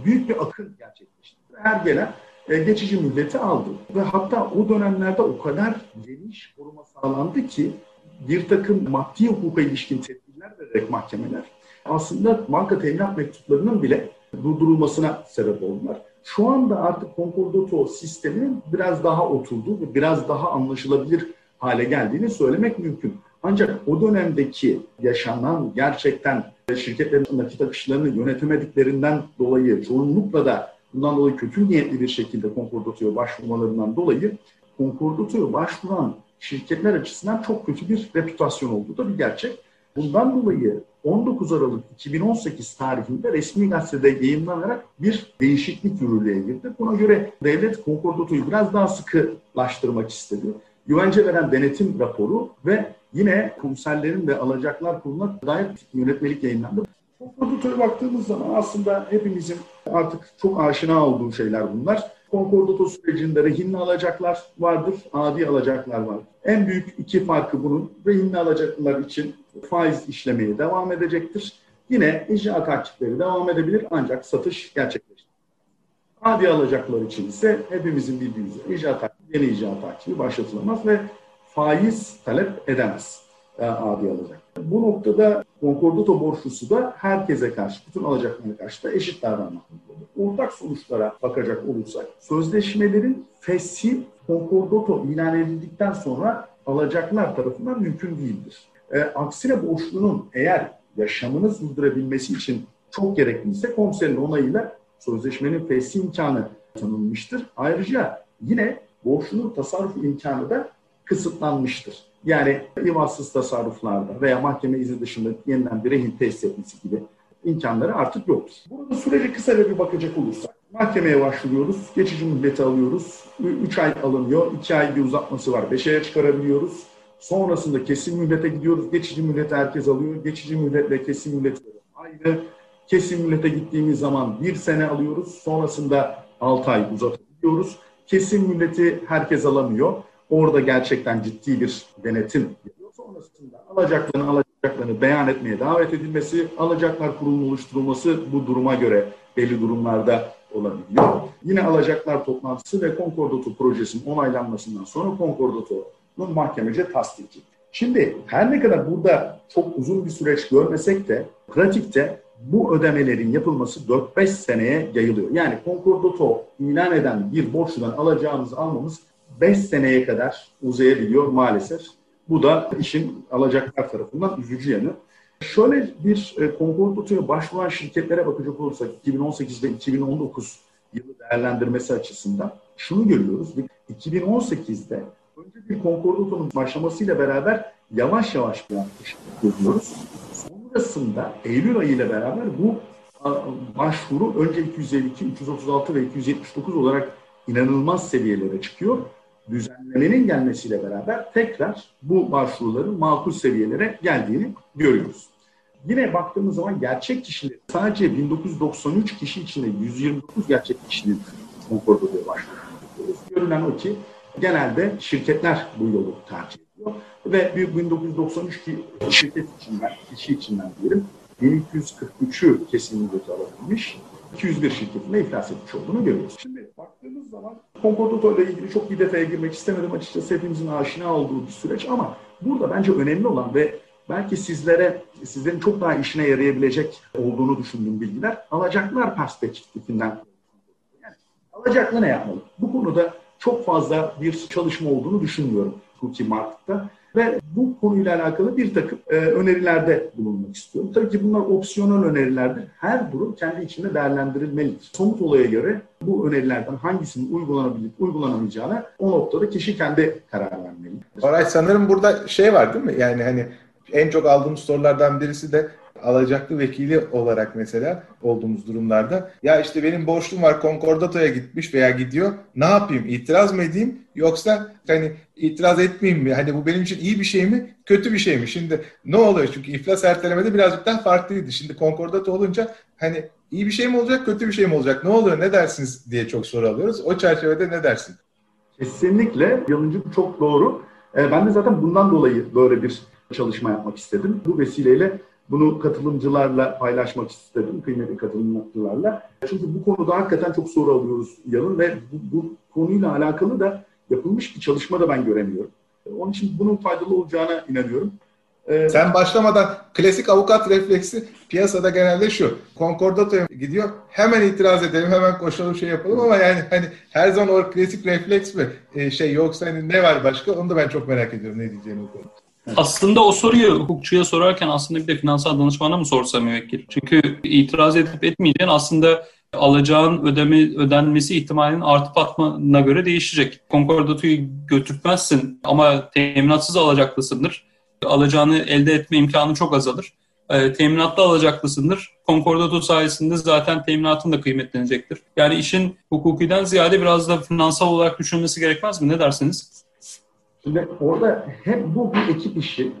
büyük bir akın gerçekleşti. Her gelen e, geçici müddeti aldı. Ve hatta o dönemlerde o kadar geniş koruma sağlandı ki bir takım maddi hukuka ilişkin tedbirler vererek mahkemeler aslında banka teminat mektuplarının bile durdurulmasına sebep oldular. Şu anda artık konkordato sisteminin biraz daha oturduğu ve biraz daha anlaşılabilir hale geldiğini söylemek mümkün. Ancak o dönemdeki yaşanan gerçekten şirketlerin nakit akışlarını yönetemediklerinden dolayı çoğunlukla da bundan dolayı kötü niyetli bir şekilde konkordatoya başvurmalarından dolayı konkordatoya başvuran şirketler açısından çok kötü bir reputasyon olduğu da bir gerçek. Bundan dolayı 19 Aralık 2018 tarihinde resmi gazetede yayınlanarak bir değişiklik yürürlüğe girdi. Buna göre devlet konkordatoyu biraz daha sıkılaştırmak istedi. Güvence veren denetim raporu ve yine komiserlerin ve alacaklar kuruluna dair yönetmelik yayınlandı. Konkordatoya baktığımız zaman aslında hepimizin artık çok aşina olduğu şeyler bunlar. Konkordato sürecinde rehinli alacaklar vardır, adi alacaklar vardır. En büyük iki farkı bunun rehinli alacaklar için faiz işlemeye devam edecektir. Yine icra takipleri devam edebilir ancak satış gerçekleşir. Adi alacaklar için ise hepimizin bildiği üzere icra takibi, yeni icra takibi başlatılamaz ve faiz talep edemez adi alacak. Bu noktada konkordato borçlusu da herkese karşı, bütün alacaklara karşı da eşit davranmak Ortak sonuçlara bakacak olursak, sözleşmelerin fesih konkordato ilan edildikten sonra alacaklar tarafından mümkün değildir. E, aksine borçlunun eğer yaşamını sürdürebilmesi için çok gerekliyse komiserin onayıyla sözleşmenin fesih imkanı tanınmıştır. Ayrıca yine borçlunun tasarruf imkanı da kısıtlanmıştır. Yani imansız tasarruflarda veya mahkeme izni dışında yeniden bir rehin tesis etmesi gibi imkanları artık yoktur. Burada sürece kısa bir bakacak olursak, mahkemeye başvuruyoruz, geçici müddeti alıyoruz, 3 ay alınıyor, 2 ay bir uzatması var, 5 aya çıkarabiliyoruz. Sonrasında kesin müddete gidiyoruz, geçici müddeti herkes alıyor, geçici müddetle kesin müddet ayrı. Kesin müddete gittiğimiz zaman bir sene alıyoruz, sonrasında 6 ay uzatabiliyoruz. Kesin müddeti herkes alamıyor. Orada gerçekten ciddi bir denetim geliyor. Sonrasında alacaklarını alacaklarını beyan etmeye davet edilmesi, alacaklar kurulunun oluşturulması bu duruma göre belli durumlarda olabiliyor. Yine alacaklar toplantısı ve konkordato projesinin onaylanmasından sonra konkordato'nun mahkemece tasdiki. Şimdi her ne kadar burada çok uzun bir süreç görmesek de pratikte bu ödemelerin yapılması 4-5 seneye yayılıyor. Yani konkordato ilan eden bir borçludan alacağımızı almamız 5 seneye kadar uzayabiliyor maalesef. Bu da işin alacaklar tarafından üzücü yanı. Şöyle bir e, konkordatöye başvuran şirketlere bakacak olursak 2018 ve 2019 yılı değerlendirmesi açısından şunu görüyoruz. 2018'de önce bir konkordatonun başlamasıyla beraber yavaş yavaş bir artış görüyoruz. Sonrasında Eylül ayı ile beraber bu başvuru önce 252, 336 ve 279 olarak inanılmaz seviyelere çıkıyor düzenlemenin gelmesiyle beraber tekrar bu başvuruların makul seviyelere geldiğini görüyoruz. Yine baktığımız zaman gerçek kişiler sadece 1993 kişi içinde 129 gerçek kişinin konkordatöre başvuruyor. Görünen o ki genelde şirketler bu yolu tercih ediyor ve 1993 şirket içinden, kişi içinden diyelim 1243'ü kesinlikle alabilmiş. 201 şirketinde iflas etmiş olduğunu görüyoruz. Şimdi baktığımız zaman konkordato ile ilgili çok bir detaya girmek istemedim açıkçası hepimizin aşina olduğu bir süreç ama burada bence önemli olan ve belki sizlere sizlerin çok daha işine yarayabilecek olduğunu düşündüğüm bilgiler alacaklar perspektifinden. Yani alacaklı ne yapmalı? Bu konuda çok fazla bir çalışma olduğunu düşünmüyorum Cookie Market'ta. Ve bu konuyla alakalı bir takım e, önerilerde bulunmak istiyorum. Tabii ki bunlar opsiyonel önerilerdir. Her durum kendi içinde değerlendirilmelidir. Somut olaya göre bu önerilerden hangisinin uygulanabilip uygulanamayacağına o noktada kişi kendi karar vermeli. Koray sanırım burada şey var değil mi? Yani hani en çok aldığımız sorulardan birisi de alacaklı vekili olarak mesela olduğumuz durumlarda. Ya işte benim borçlum var konkordatoya gitmiş veya gidiyor. Ne yapayım? İtiraz mı edeyim? Yoksa hani itiraz etmeyeyim mi? Hani bu benim için iyi bir şey mi kötü bir şey mi? Şimdi ne oluyor? Çünkü iflas ertelemede birazcık daha farklıydı. Şimdi konkordato olunca hani iyi bir şey mi olacak kötü bir şey mi olacak? Ne oluyor ne dersiniz diye çok soru alıyoruz. O çerçevede ne dersin? Kesinlikle. Yalıncı çok doğru. Ee, ben de zaten bundan dolayı böyle bir çalışma yapmak istedim. Bu vesileyle bunu katılımcılarla paylaşmak istedim, kıymetli katılımcılarla. Çünkü bu konuda hakikaten çok soru alıyoruz Yalın ve bu, bu konuyla alakalı da yapılmış bir çalışma da ben göremiyorum. Onun için bunun faydalı olacağına inanıyorum. Ee, Sen başlamadan klasik avukat refleksi piyasada genelde şu. Konkordatoya gidiyor. Hemen itiraz edelim, hemen koşalım şey yapalım ama yani hani her zaman o klasik refleks mi e, şey yoksa hani ne var başka onu da ben çok merak ediyorum ne diyeceğini o konuda. Aslında o soruyu hukukçuya sorarken aslında bir de finansal danışmana mı sorsa müvekkil? Çünkü itiraz edip etmeyeceğin aslında alacağın ödeme ödenmesi ihtimalinin artıp atmana göre değişecek. Konkordatoyu götürtmezsin ama teminatsız alacaklısındır. Alacağını elde etme imkanı çok azalır. E, teminatlı alacaklısındır. Konkordato sayesinde zaten teminatın da kıymetlenecektir. Yani işin hukukiden ziyade biraz da finansal olarak düşünmesi gerekmez mi? Ne dersiniz? Şimdi orada hem bu bir ekip işi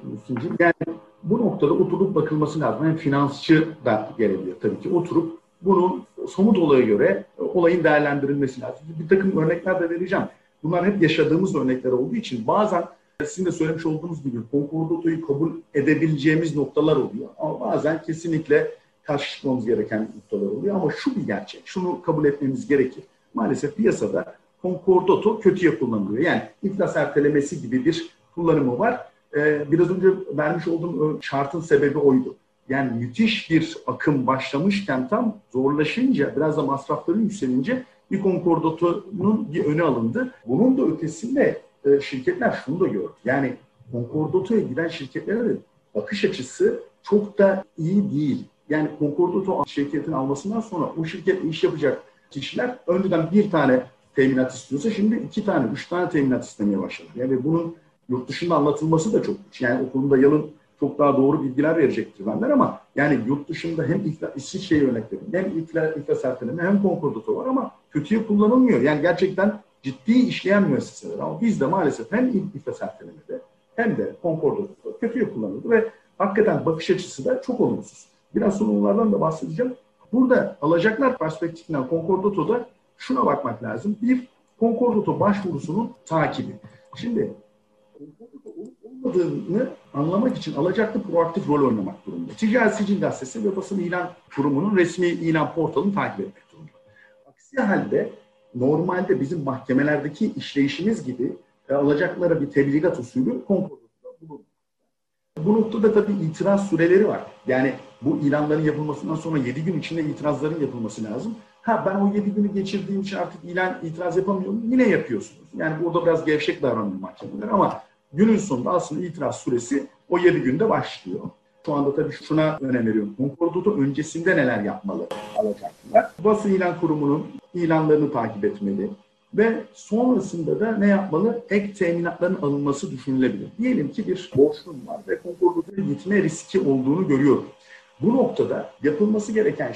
yani bu noktada oturup bakılması lazım. Hem finansçı da gelebilir tabii ki. Oturup bunun somut olaya göre olayın değerlendirilmesi lazım. Bir takım örnekler de vereceğim. Bunlar hep yaşadığımız örnekler olduğu için bazen sizin de söylemiş olduğunuz gibi konkordatoyu kabul edebileceğimiz noktalar oluyor. Ama bazen kesinlikle karşı gereken noktalar oluyor. Ama şu bir gerçek, şunu kabul etmemiz gerekir. Maalesef piyasada konkordato kötüye kullanılıyor. Yani iflas ertelemesi gibi bir kullanımı var. Ee, biraz önce vermiş olduğum şartın sebebi oydu. Yani müthiş bir akım başlamışken tam zorlaşınca, biraz da masrafları yükselince bir konkordatonun bir öne alındı. Bunun da ötesinde e, şirketler şunu da gördü. Yani konkordatoya giden şirketlere de bakış açısı çok da iyi değil. Yani konkordato şirketin almasından sonra o şirket iş yapacak kişiler önceden bir tane teminat istiyorsa şimdi iki tane, üç tane teminat istemeye başladı. Yani bunun yurt dışında anlatılması da çok güç. Yani o konuda Yalın çok daha doğru bilgiler verecektir benler ama yani yurt dışında hem İsviçre'yi örnek vereyim, hem iflas, erteleme hem konkordato var ama kötüye kullanılmıyor. Yani gerçekten ciddi işleyen müesseseler ama bizde maalesef hem iflas ertelemede hem de konkordato kötüye kullanıldı ve hakikaten bakış açısı da çok olumsuz. Biraz sonra onlardan da bahsedeceğim. Burada alacaklar perspektifinden konkordatoda şuna bakmak lazım. Bir, konkordato başvurusunun takibi. Şimdi konkordato olup olmadığını anlamak için alacaklı proaktif rol oynamak durumunda. Ticaret Sicil Gazetesi ve Basın İlan Kurumu'nun resmi ilan portalını takip etmek durumunda. Aksi halde normalde bizim mahkemelerdeki işleyişimiz gibi e, alacaklara bir tebligat usulü konkordato bulunur. Bu noktada tabii itiraz süreleri var. Yani bu ilanların yapılmasından sonra 7 gün içinde itirazların yapılması lazım. Ha ben o 7 günü geçirdiğim için artık ilan itiraz yapamıyorum. Yine yapıyorsunuz. Yani burada biraz gevşek davranıyor mahkemeler ama günün sonunda aslında itiraz süresi o 7 günde başlıyor. Şu anda tabii şuna önem veriyorum. Konkordato öncesinde neler yapmalı alacaklar? Basın ilan kurumunun ilanlarını takip etmeli ve sonrasında da ne yapmalı? Ek teminatların alınması düşünülebilir. Diyelim ki bir borçlum var ve konkordatoya gitme riski olduğunu görüyorum. Bu noktada yapılması gereken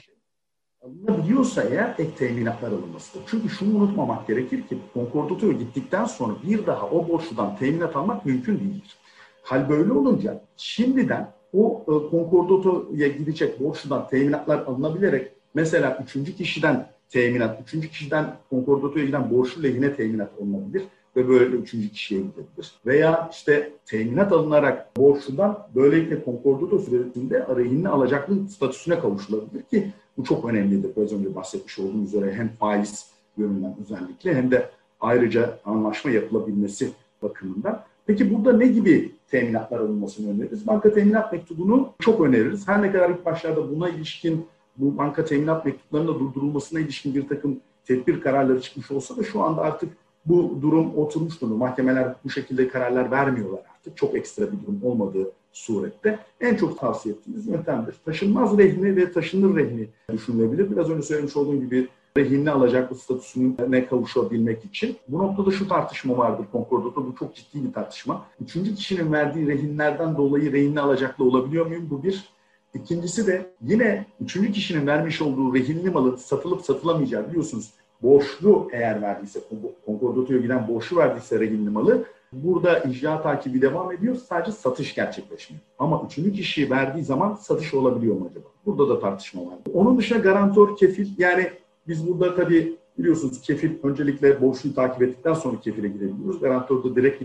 alınabiliyorsa eğer ek teminatlar alınmasıdır. Çünkü şunu unutmamak gerekir ki konkordatoya gittikten sonra bir daha o borçludan teminat almak mümkün değildir. Hal böyle olunca şimdiden o e, konkordatoya gidecek borçludan teminatlar alınabilerek mesela üçüncü kişiden teminat, üçüncü kişiden konkordatoya giden borçlu lehine teminat alınabilir ve böylelikle üçüncü kişiye gidebilir. Veya işte teminat alınarak borçludan böylelikle konkordato süresinde rehinli alacaklı statüsüne kavuşulabilir ki bu çok önemlidir. Biraz önce bahsetmiş olduğum üzere hem faiz yönünden özellikle hem de ayrıca anlaşma yapılabilmesi bakımından. Peki burada ne gibi teminatlar alınmasını öneririz? Banka teminat mektubunu çok öneririz. Her ne kadar ilk başlarda buna ilişkin bu banka teminat mektuplarının da durdurulmasına ilişkin bir takım tedbir kararları çıkmış olsa da şu anda artık bu durum oturmuş durumda. Mahkemeler bu şekilde kararlar vermiyorlar artık. Çok ekstra bir durum olmadığı surette en çok tavsiye ettiğimiz yöntemdir. Taşınmaz rehni ve taşınır rehni düşünülebilir. Biraz önce söylemiş olduğum gibi rehinli alacaklı statüsüne kavuşabilmek için. Bu noktada şu tartışma vardır konkordatta. Bu çok ciddi bir tartışma. Üçüncü kişinin verdiği rehinlerden dolayı rehinli alacaklı olabiliyor muyum? Bu bir. İkincisi de yine üçüncü kişinin vermiş olduğu rehinli malın satılıp satılamayacağı biliyorsunuz borçlu eğer verdiyse, konkordatoya giden borçlu verdiyse rehinli malı burada icra takibi devam ediyor. Sadece satış gerçekleşmiyor. Ama üçüncü kişi verdiği zaman satış olabiliyor mu acaba? Burada da tartışma var. Onun dışında garantor, kefil yani biz burada tabii biliyorsunuz kefil öncelikle borçluyu takip ettikten sonra kefile gidebiliyoruz. Garantor da direkt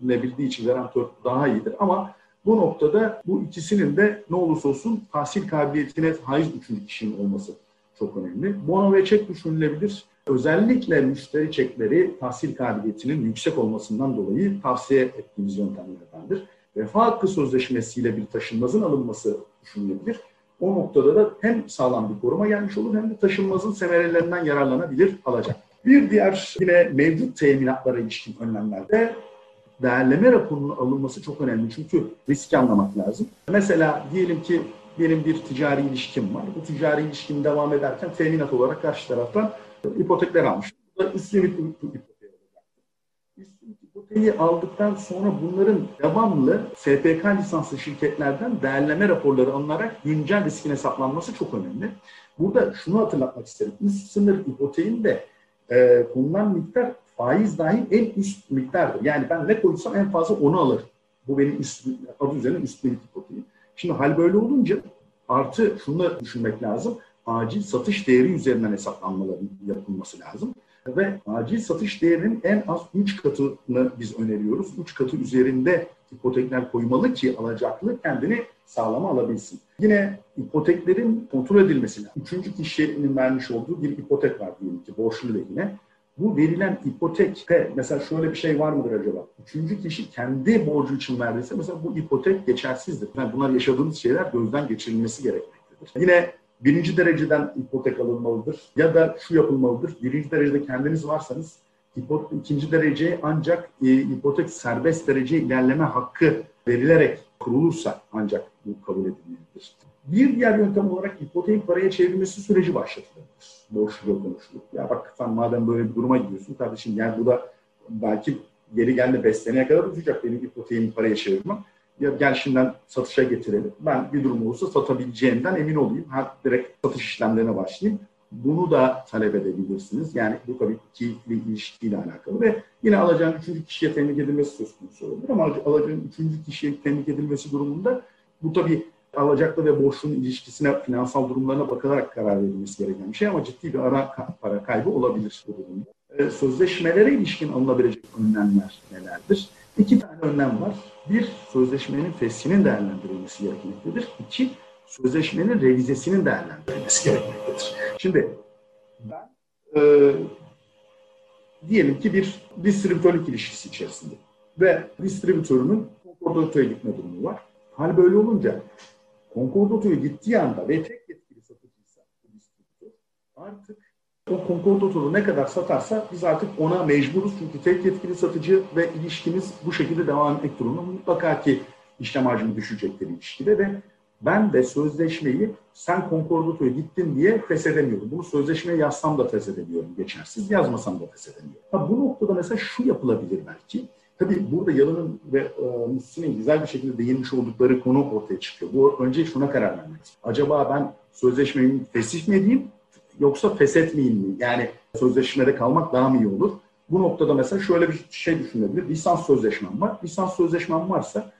gidebildiği için garantor daha iyidir ama bu noktada bu ikisinin de ne olursa olsun tahsil kabiliyetine haiz üçüncü kişinin olması çok önemli. Bono ve çek düşünülebilir. Özellikle müşteri çekleri tahsil kabiliyetinin yüksek olmasından dolayı tavsiye ettiğimiz yöntemlerdendir. Vefa hakkı sözleşmesiyle bir taşınmazın alınması düşünülebilir. O noktada da hem sağlam bir koruma gelmiş olur hem de taşınmazın semerelerinden yararlanabilir alacak. Bir diğer yine mevcut teminatlara ilişkin önlemlerde değerleme raporunun alınması çok önemli. Çünkü riski anlamak lazım. Mesela diyelim ki benim bir ticari ilişkim var. Bu ticari ilişkim devam ederken teminat olarak karşı taraftan ipotekler almış. Bu da üst limit ipoteği olacak. Üst limit ipoteği aldıktan sonra bunların devamlı SPK lisanslı şirketlerden değerleme raporları alınarak güncel riskin hesaplanması çok önemli. Burada şunu hatırlatmak isterim. Üst sınır ipoteğin de e, konulan miktar faiz dahil en üst miktardır. Yani ben ne koysam en fazla onu alır. Bu benim üst, adı üzerine üst limit ipoteğim. Şimdi hal böyle olunca artı şunu düşünmek lazım. Acil satış değeri üzerinden hesaplanmaların yapılması lazım. Ve acil satış değerinin en az 3 katını biz öneriyoruz. 3 katı üzerinde ipotekler koymalı ki alacaklı kendini sağlama alabilsin. Yine ipoteklerin kontrol edilmesi lazım. Üçüncü kişinin vermiş olduğu bir ipotek var diyelim ki borçlu lehine. Bu verilen ipotekte mesela şöyle bir şey var mıdır acaba? Üçüncü kişi kendi borcu için verdiyse mesela bu ipotek geçersizdir. Yani bunlar yaşadığımız şeyler gözden geçirilmesi gerekmektedir. Yine birinci dereceden ipotek alınmalıdır ya da şu yapılmalıdır. Birinci derecede kendiniz varsanız ipotek, ikinci dereceye ancak e, ipotek serbest derece ilerleme hakkı verilerek kurulursa ancak bu kabul edilmelidir. Bir diğer yöntem olarak ipoteğin paraya çevrilmesi süreci başlatılabilir. Borçlu konuşulur. Ya bak sen madem böyle bir duruma gidiyorsun kardeşim gel bu da belki geri geldi 5 seneye kadar tutacak benim ipoteğimi paraya çevirmem. Ya gel şimdiden satışa getirelim. Ben bir durum olursa satabileceğimden emin olayım. Ha, direkt satış işlemlerine başlayayım. Bunu da talep edebilirsiniz. Yani bu tabii ki bir ilişkiyle alakalı ve yine alacağın üçüncü kişiye temlik edilmesi söz konusu olabilir ama alacağın üçüncü kişiye temlik edilmesi durumunda bu tabii alacaklı ve borçlunun ilişkisine, finansal durumlarına bakılarak karar verilmesi gereken bir şey ama ciddi bir ara para kaybı olabilir bu durumda. Ee, sözleşmelere ilişkin alınabilecek önlemler nelerdir? İki tane önlem var. Bir, sözleşmenin feshinin değerlendirilmesi gerekmektedir. İki, sözleşmenin revizesinin değerlendirilmesi gerekmektedir. Şimdi ben e, diyelim ki bir distribütörlük ilişkisi içerisinde ve distribütörümün konkordatörü gitme durumu var. Hal böyle olunca konkordatörü gittiği anda ve tek yetkili satıcıysa bu distribütör artık konkordatörü ne kadar satarsa biz artık ona mecburuz. Çünkü tek yetkili satıcı ve ilişkimiz bu şekilde devam etmek durumunda. Mutlaka ki işlem hacmi düşecektir ilişkide ve ben de sözleşmeyi sen konkordatöre gittin diye feshedemiyorum. Bunu sözleşmeye yazsam da feshedemiyorum geçersiz, yazmasam da feshedemiyorum. Ha, bu noktada mesela şu yapılabilir belki. Tabii burada Yalın'ın ve e, Muhsin'in güzel bir şekilde değinmiş oldukları konu ortaya çıkıyor. Bu önce şuna karar vermek. Acaba ben sözleşmeyi fesih mi edeyim yoksa feshetmeyeyim mi? Yani sözleşmede kalmak daha mı iyi olur? Bu noktada mesela şöyle bir şey düşünebilir. Lisans sözleşmem var. Lisans sözleşmem varsa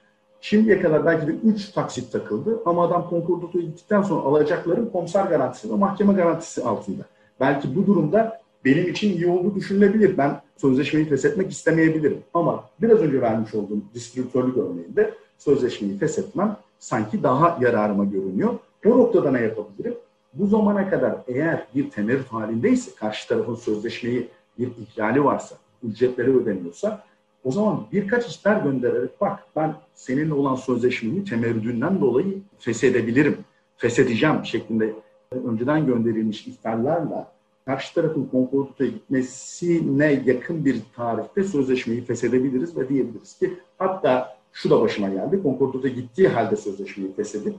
Şimdiye kadar belki de 3 taksit takıldı ama adam konkordotoya gittikten sonra alacakların komiser garantisi ve mahkeme garantisi altında. Belki bu durumda benim için iyi olduğu düşünülebilir. Ben sözleşmeyi feshetmek istemeyebilirim. Ama biraz önce vermiş olduğum distribütörlük örneğinde sözleşmeyi feshetmem sanki daha yararıma görünüyor. O noktada ne yapabilirim? Bu zamana kadar eğer bir temerrüt halindeyse, karşı tarafın sözleşmeyi bir ihlali varsa, ücretleri ödeniyorsa o zaman birkaç ister göndererek bak ben seninle olan sözleşmemi temerrüdünden dolayı feshedebilirim, feshedeceğim şeklinde önceden gönderilmiş ihtarlarla karşı tarafın konkordataya gitmesine yakın bir tarihte sözleşmeyi feshedebiliriz ve diyebiliriz ki hatta şu da başıma geldi. Konkordataya gittiği halde sözleşmeyi feshedip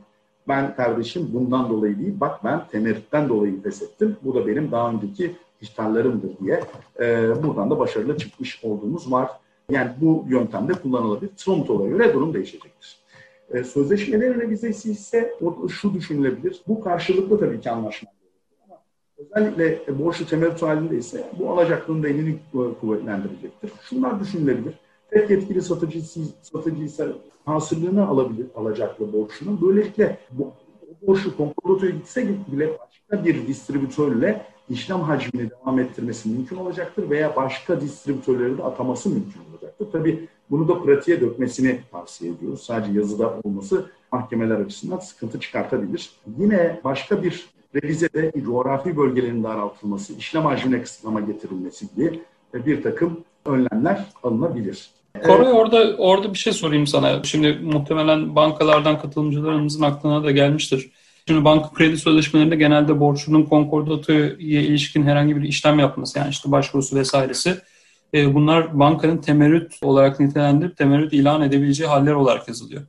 ben kardeşim bundan dolayı değil, bak ben temerrütten dolayı feshettim. Bu da benim daha önceki ihtarlarımdır diye e, buradan da başarılı çıkmış olduğumuz var. Yani bu yöntemde kullanılabilir. Trump'tola göre durum değişecektir. E, sözleşmelerin revizesi ise şu düşünülebilir. Bu karşılıklı tabii ki anlaşma. Ama özellikle borçlu temerrüt halinde ise bu alacaklığın değerini kuvvetlendirecektir. Şunlar düşünülebilir. Tek yetkili satıcı, satıcı ise hasırlığını alabilir alacaklı borçlunun. Böylelikle bu, borçlu konkordotoya gitse bile başka bir distribütörle işlem hacmini devam ettirmesi mümkün olacaktır veya başka distribütörleri de ataması mümkün olacaktır. Tabii bunu da pratiğe dökmesini tavsiye ediyoruz. Sadece yazıda olması mahkemeler açısından sıkıntı çıkartabilir. Yine başka bir revizede coğrafi bölgelerin daraltılması, işlem hacmine kısıtlama getirilmesi gibi bir takım önlemler alınabilir. Koray orada orada bir şey sorayım sana. Şimdi muhtemelen bankalardan katılımcılarımızın aklına da gelmiştir. Şimdi banka kredi sözleşmelerinde genelde borçlunun konkordatoya ilişkin herhangi bir işlem yapması yani işte başvurusu vesairesi e, bunlar bankanın temerrüt olarak nitelendirip temerrüt ilan edebileceği haller olarak yazılıyor.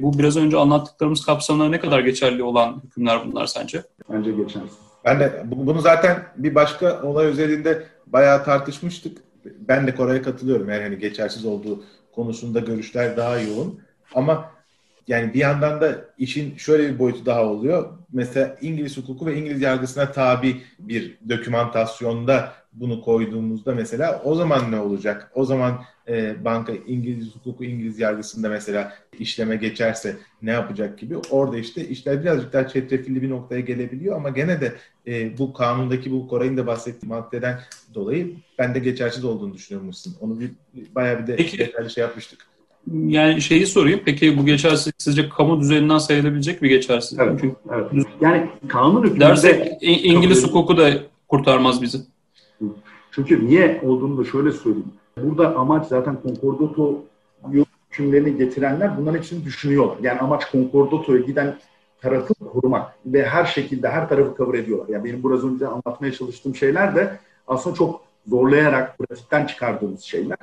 Bu biraz önce anlattıklarımız kapsamında ne kadar geçerli olan hükümler bunlar sence? Bence geçersiz. Ben de bunu zaten bir başka olay özelinde bayağı tartışmıştık. Ben de Koray'a katılıyorum. Yani hani geçersiz olduğu konusunda görüşler daha yoğun. Ama yani bir yandan da işin şöyle bir boyutu daha oluyor. Mesela İngiliz hukuku ve İngiliz yargısına tabi bir dokümantasyonda bunu koyduğumuzda mesela o zaman ne olacak? O zaman e, banka İngiliz hukuku İngiliz yargısında mesela işleme geçerse ne yapacak gibi. Orada işte işler birazcık daha çetrefilli bir noktaya gelebiliyor ama gene de e, bu kanundaki bu Koray'ın da bahsettiği maddeden dolayı ben de geçersiz olduğunu düşünüyorum Onu bir, bayağı bir de Peki. detaylı şey yapmıştık. Yani şeyi sorayım. Peki bu geçersiz sizce kamu düzeninden sayılabilecek bir geçersiz? Evet, Çünkü evet. Yani kanun hükmünde... Dersek İngiliz hukuku da kurtarmaz bizi. Çünkü niye olduğunu da şöyle söyleyeyim. Burada amaç zaten konkordato hükümlerini getirenler bunların için düşünüyorlar. Yani amaç konkordatoya giden tarafı korumak ve her şekilde her tarafı kabul ediyorlar. Yani benim biraz önce anlatmaya çalıştığım şeyler de aslında çok zorlayarak pratikten çıkardığımız şeyler.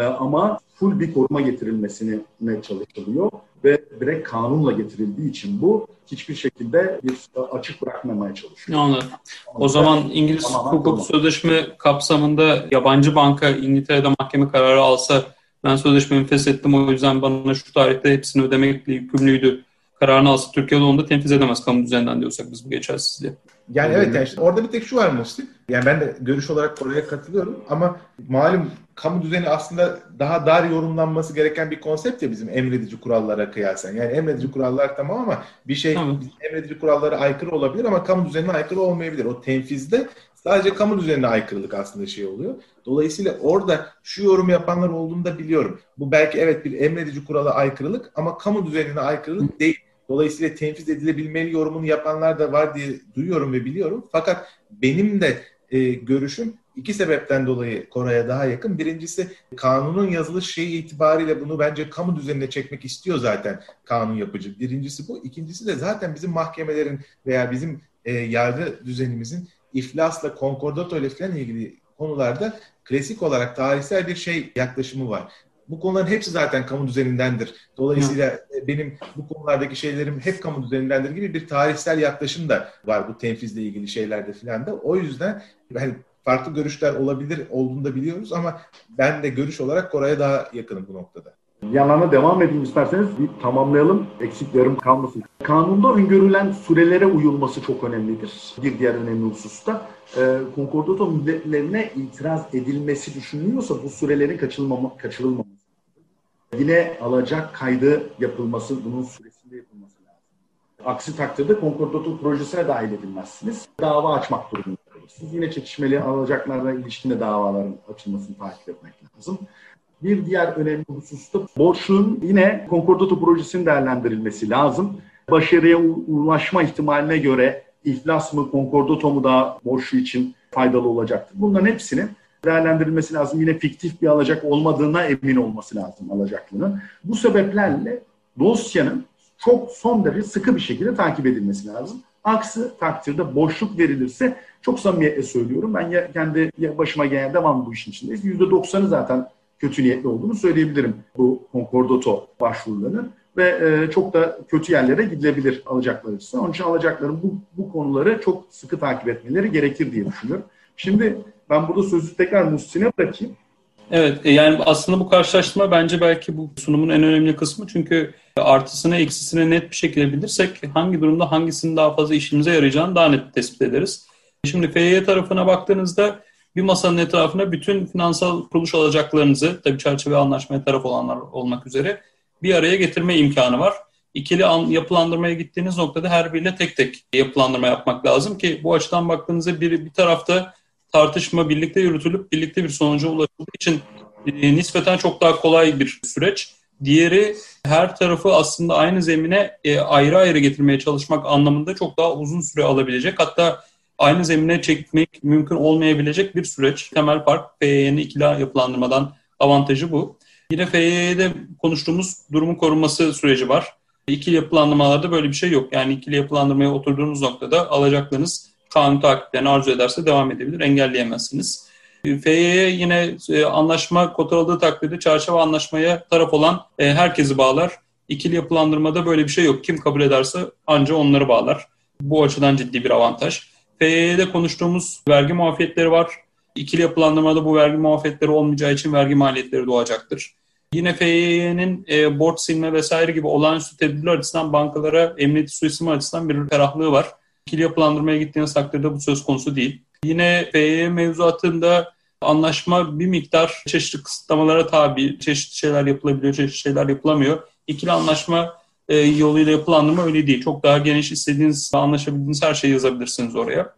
Ee, ama full bir koruma getirilmesine çalışılıyor ve direkt kanunla getirildiği için bu hiçbir şekilde bir açık bırakmamaya çalışıyor. Anladım. O zaman İngiliz hukuk sözleşme kapsamında yabancı banka İngiltere'de mahkeme kararı alsa ben sözleşmemi feshettim o yüzden bana şu tarihte hepsini ödemekle yükümlüydü kararını alsa Türkiye'de onu da tenfiz edemez kamu düzeninden diyorsak biz bu geçersizliği. Yani evet yani işte orada bir tek şu var Musti. Yani ben de görüş olarak oraya katılıyorum ama malum kamu düzeni aslında daha dar yorumlanması gereken bir konsept ya bizim emredici kurallara kıyasen. Yani emredici kurallar tamam ama bir şey tamam. emredici kurallara aykırı olabilir ama kamu düzenine aykırı olmayabilir. O tenfizde sadece kamu düzenine aykırılık aslında şey oluyor. Dolayısıyla orada şu yorum yapanlar olduğunu da biliyorum. Bu belki evet bir emredici kurala aykırılık ama kamu düzenine aykırılık değil. Dolayısıyla tenfiz edilebilmeli yorumunu yapanlar da var diye duyuyorum ve biliyorum. Fakat benim de e, görüşüm iki sebepten dolayı Koray'a daha yakın. Birincisi kanunun yazılış şeyi itibariyle bunu bence kamu düzenine çekmek istiyor zaten kanun yapıcı. Birincisi bu. İkincisi de zaten bizim mahkemelerin veya bizim e, yargı düzenimizin iflasla, konkordato ile falan ilgili konularda klasik olarak tarihsel bir şey yaklaşımı var. Bu konuların hepsi zaten kamu düzenindendir. Dolayısıyla Hı. benim bu konulardaki şeylerim hep kamu düzenindendir gibi bir tarihsel yaklaşım da var bu tenfizle ilgili şeylerde filan da. O yüzden yani farklı görüşler olabilir olduğunu da biliyoruz ama ben de görüş olarak Koray'a daha yakınım bu noktada. Yanlarına devam edeyim isterseniz bir tamamlayalım. Eksik yarım kalmasın. Kanunda öngörülen sürelere uyulması çok önemlidir. Bir diğer önemli husus da e, konkordato müddetlerine itiraz edilmesi düşünülüyorsa bu sürelerin kaçırılmama, kaçırılmaması. Yine alacak kaydı yapılması, bunun süresinde yapılması lazım. Aksi takdirde konkordato projesine dahil edilmezsiniz. Dava açmak durumunda kalırsınız. Yine çekişmeli alacaklarla ilişkinde davaların açılmasını takip etmek lazım. Bir diğer önemli husus da borçlunun yine konkordato projesinin değerlendirilmesi lazım. Başarıya ulaşma ihtimaline göre iflas mı, konkordato mu daha borçlu için faydalı olacaktır. Bunların hepsinin değerlendirilmesi lazım. Yine fiktif bir alacak olmadığına emin olması lazım alacaklının. Bu sebeplerle dosyanın çok son derece sıkı bir şekilde takip edilmesi lazım. Aksi takdirde boşluk verilirse çok samimiyetle söylüyorum. Ben kendi başıma gelen devam bu işin içindeyiz. %90'ı zaten kötü niyetli olduğunu söyleyebilirim bu konkordato başvurularının. ve e, çok da kötü yerlere gidilebilir alacaklar açısından. Onun için alacakların bu, bu konuları çok sıkı takip etmeleri gerekir diye düşünüyorum. Şimdi ben burada sözü tekrar Muhsin'e bırakayım. Evet e, yani aslında bu karşılaştırma bence belki bu sunumun en önemli kısmı çünkü artısını eksisini net bir şekilde bilirsek hangi durumda hangisinin daha fazla işimize yarayacağını daha net tespit ederiz. Şimdi FYE tarafına baktığınızda bir masanın etrafına bütün finansal kuruluş alacaklarınızı tabii çerçeve anlaşmaya taraf olanlar olmak üzere bir araya getirme imkanı var. İkili yapılandırmaya gittiğiniz noktada her biriyle tek tek yapılandırma yapmak lazım ki bu açıdan baktığınızda bir, bir tarafta tartışma birlikte yürütülüp birlikte bir sonuca ulaşıldığı için e, nispeten çok daha kolay bir süreç. Diğeri her tarafı aslında aynı zemine e, ayrı ayrı getirmeye çalışmak anlamında çok daha uzun süre alabilecek. Hatta aynı zemine çekmek mümkün olmayabilecek bir süreç. Temel fark PY'nin ikili yapılandırmadan avantajı bu. Yine FY'de konuştuğumuz durumun korunması süreci var. İkili yapılandırmalarda böyle bir şey yok. Yani ikili yapılandırmaya oturduğunuz noktada alacaklarınız kanun takiplerini arzu ederse devam edebilir, engelleyemezsiniz. FY'ye yine e, anlaşma kotaladığı takdirde çarşıve anlaşmaya taraf olan e, herkesi bağlar. İkili yapılandırmada böyle bir şey yok. Kim kabul ederse anca onları bağlar. Bu açıdan ciddi bir avantaj. FY'de konuştuğumuz vergi muafiyetleri var. İkili yapılandırmada bu vergi muafiyetleri olmayacağı için vergi maliyetleri doğacaktır. Yine FY'nin e, borç silme vesaire gibi olağanüstü tedbirler açısından bankalara emniyeti suistimal açısından bir ferahlığı var. İkili yapılandırmaya gittiğiniz takdirde bu söz konusu değil. Yine FY mevzuatında anlaşma bir miktar çeşitli kısıtlamalara tabi, çeşitli şeyler yapılabiliyor, çeşitli şeyler yapılamıyor. İkili anlaşma e, yoluyla yapılandırma öyle değil. Çok daha geniş istediğiniz, anlaşabildiğiniz her şeyi yazabilirsiniz oraya.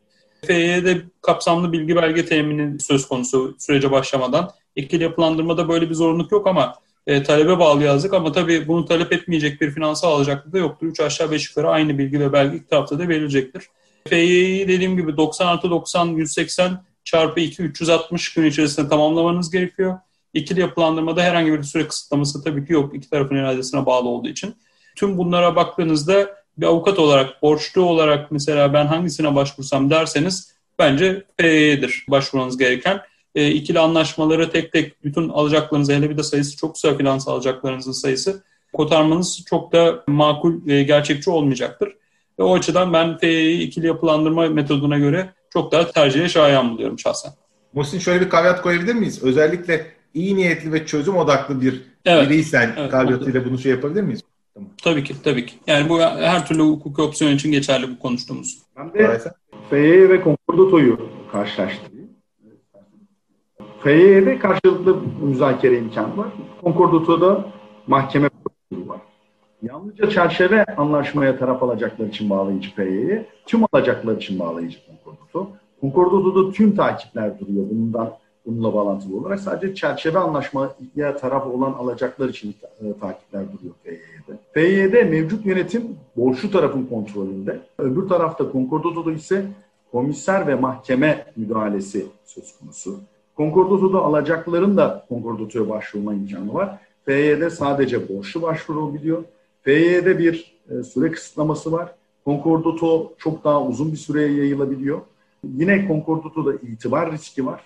FY'de kapsamlı bilgi belge temini söz konusu sürece başlamadan. İkili yapılandırmada böyle bir zorunluluk yok ama e, talebe bağlı yazdık ama tabii bunu talep etmeyecek bir finansal alacaklık da yoktur. 3 aşağı 5 yukarı aynı bilgi ve belge tarafta da verilecektir. FY'yi dediğim gibi 90 artı 90 180 çarpı 2 360 gün içerisinde tamamlamanız gerekiyor. İkili yapılandırmada herhangi bir süre kısıtlaması tabii ki yok. İki tarafın iradesine bağlı olduğu için. Tüm bunlara baktığınızda bir avukat olarak, borçlu olarak mesela ben hangisine başvursam derseniz bence FY'dir başvurmanız gereken. E, ikili anlaşmaları tek tek bütün alacaklarınızı hele bir de sayısı çok kısa finansal alacaklarınızın sayısı kotarmanız çok da makul, e, gerçekçi olmayacaktır. Ve o açıdan ben FY'yi ikili yapılandırma metoduna göre çok daha tercihe şayan buluyorum şahsen. Muhsin şöyle bir kavyat koyabilir miyiz? Özellikle iyi niyetli ve çözüm odaklı bir evet. biriysen evet, kavyatıyla bunu şey yapabilir miyiz? Tamam. Tabii ki, tabii ki. Yani bu her türlü hukuki opsiyon için geçerli bu konuştuğumuz. Ben de FYE ve Concordatto'yu FYE'de karşılıklı müzakere imkanı var. Concordatto'da mahkeme var. Yalnızca çerçeve anlaşmaya taraf alacaklar için bağlayıcı FY'ye, tüm alacaklar için bağlayıcı Concordato. Concordato'da tüm takipler duruyor bundan bununla bağlantılı olarak. Sadece çerçeve anlaşmaya taraf olan alacaklar için e, takipler duruyor FY'de. FY'de mevcut yönetim borçlu tarafın kontrolünde. Öbür tarafta Concordato'da ise komiser ve mahkeme müdahalesi söz konusu. Concordato'da alacakların da Concordato'ya başvurma imkanı var. FY'de sadece borçlu başvurabiliyor. FY'de bir e, süre kısıtlaması var. Concordato çok daha uzun bir süreye yayılabiliyor. Yine Concordato'da itibar riski var.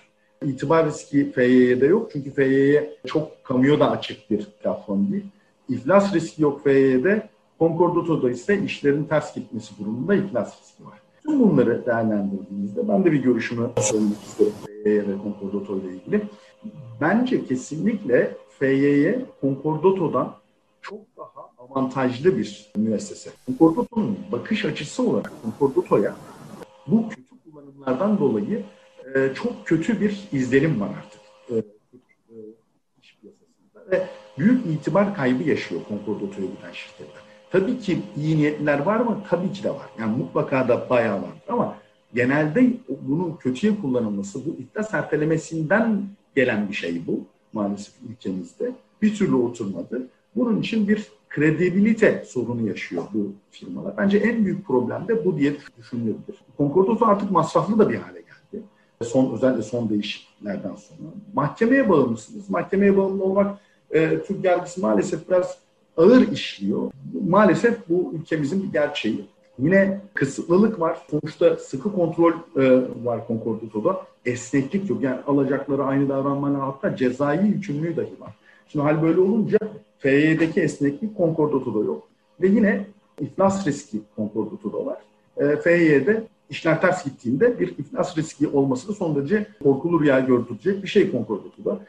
İtibar riski FY'de yok çünkü FY'ye çok kamuya da açık bir platform değil. İflas riski yok FY'de. Concordato'da ise işlerin ters gitmesi durumunda iflas riski var. Tüm bunları değerlendirdiğimizde ben de bir görüşümü söylemek isterim FY'ye ve Concordato ile ilgili. Bence kesinlikle FY'ye Concordato'dan çok daha avantajlı bir müessese. Concordato'nun bakış açısı olarak Concordato'ya bu kötü kullanımlardan dolayı e, çok kötü bir izlenim var artık e, e, iş piyasasında ve büyük itibar kaybı yaşıyor Concordato'ya giden şirketler. Tabii ki iyi niyetliler var mı? Tabii ki de var. Yani mutlaka da bayağı var. Ama genelde bunun kötüye kullanılması, bu iflas ertelemesinden gelen bir şey bu maalesef ülkemizde. Bir türlü oturmadı. Bunun için bir kredibilite sorunu yaşıyor bu firmalar. Bence en büyük problem de bu diye düşünülebilir. Concordato artık masraflı da bir hale geldi. Son özellikle son değişikliklerden sonra. Mahkemeye bağımlısınız. Mahkemeye bağımlı olmak e, Türk yargısı maalesef biraz ağır işliyor. Maalesef bu ülkemizin bir gerçeği. Yine kısıtlılık var. Sonuçta sıkı kontrol e, var konkordatoda. Esneklik yok. Yani alacakları aynı davranmalar hatta cezai yükümlülüğü dahi var. Şimdi hal böyle olunca FY'deki esneklik konkordatoda yok. Ve yine iflas riski konkordatoda var. E, FY'de işler ters gittiğinde bir iflas riski olması da son derece korkulu rüya gördürecek bir şey konkordatoda.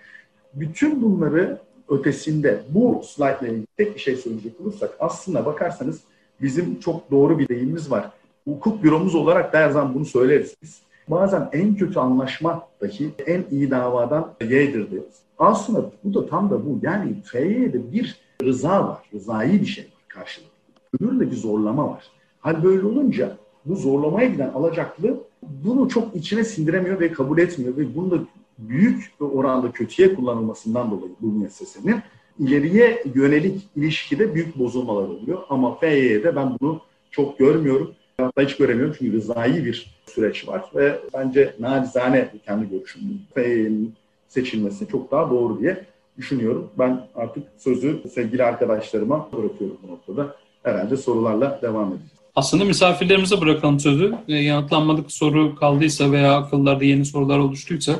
Bütün bunları ötesinde bu slide tek bir şey söyleyecek olursak aslında bakarsanız bizim çok doğru bir deyimimiz var. Hukuk büromuz olarak her zaman bunu söyleriz biz. Bazen en kötü anlaşma dahi en iyi davadan yeğdir deriz. Aslında bu da tam da bu. Yani FY'de bir rıza var. Rızai bir şey var karşılıklı. Öbüründe bir zorlama var. Hal böyle olunca bu zorlamaya giden alacaklı bunu çok içine sindiremiyor ve kabul etmiyor ve bunu da büyük oranda kötüye kullanılmasından dolayı bu müessesenin ileriye yönelik ilişkide büyük bozulmalar oluyor. Ama FY'de ben bunu çok görmüyorum. Hatta hiç göremiyorum çünkü rızai bir süreç var ve bence nacizane kendi görüşüm. FY'nin seçilmesi çok daha doğru diye düşünüyorum. Ben artık sözü sevgili arkadaşlarıma bırakıyorum bu noktada. Herhalde sorularla devam edeceğiz. Aslında misafirlerimize bırakalım sözü. E, yanıtlanmadık soru kaldıysa veya akıllarda yeni sorular oluştuysa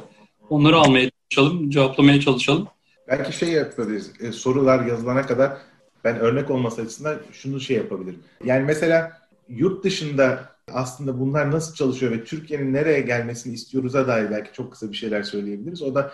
onları almaya çalışalım, cevaplamaya çalışalım. Belki şey yapabiliriz. E, sorular yazılana kadar ben örnek olması açısından şunu şey yapabilirim. Yani mesela yurt dışında aslında bunlar nasıl çalışıyor ve Türkiye'nin nereye gelmesini istiyoruz'a dair belki çok kısa bir şeyler söyleyebiliriz. O da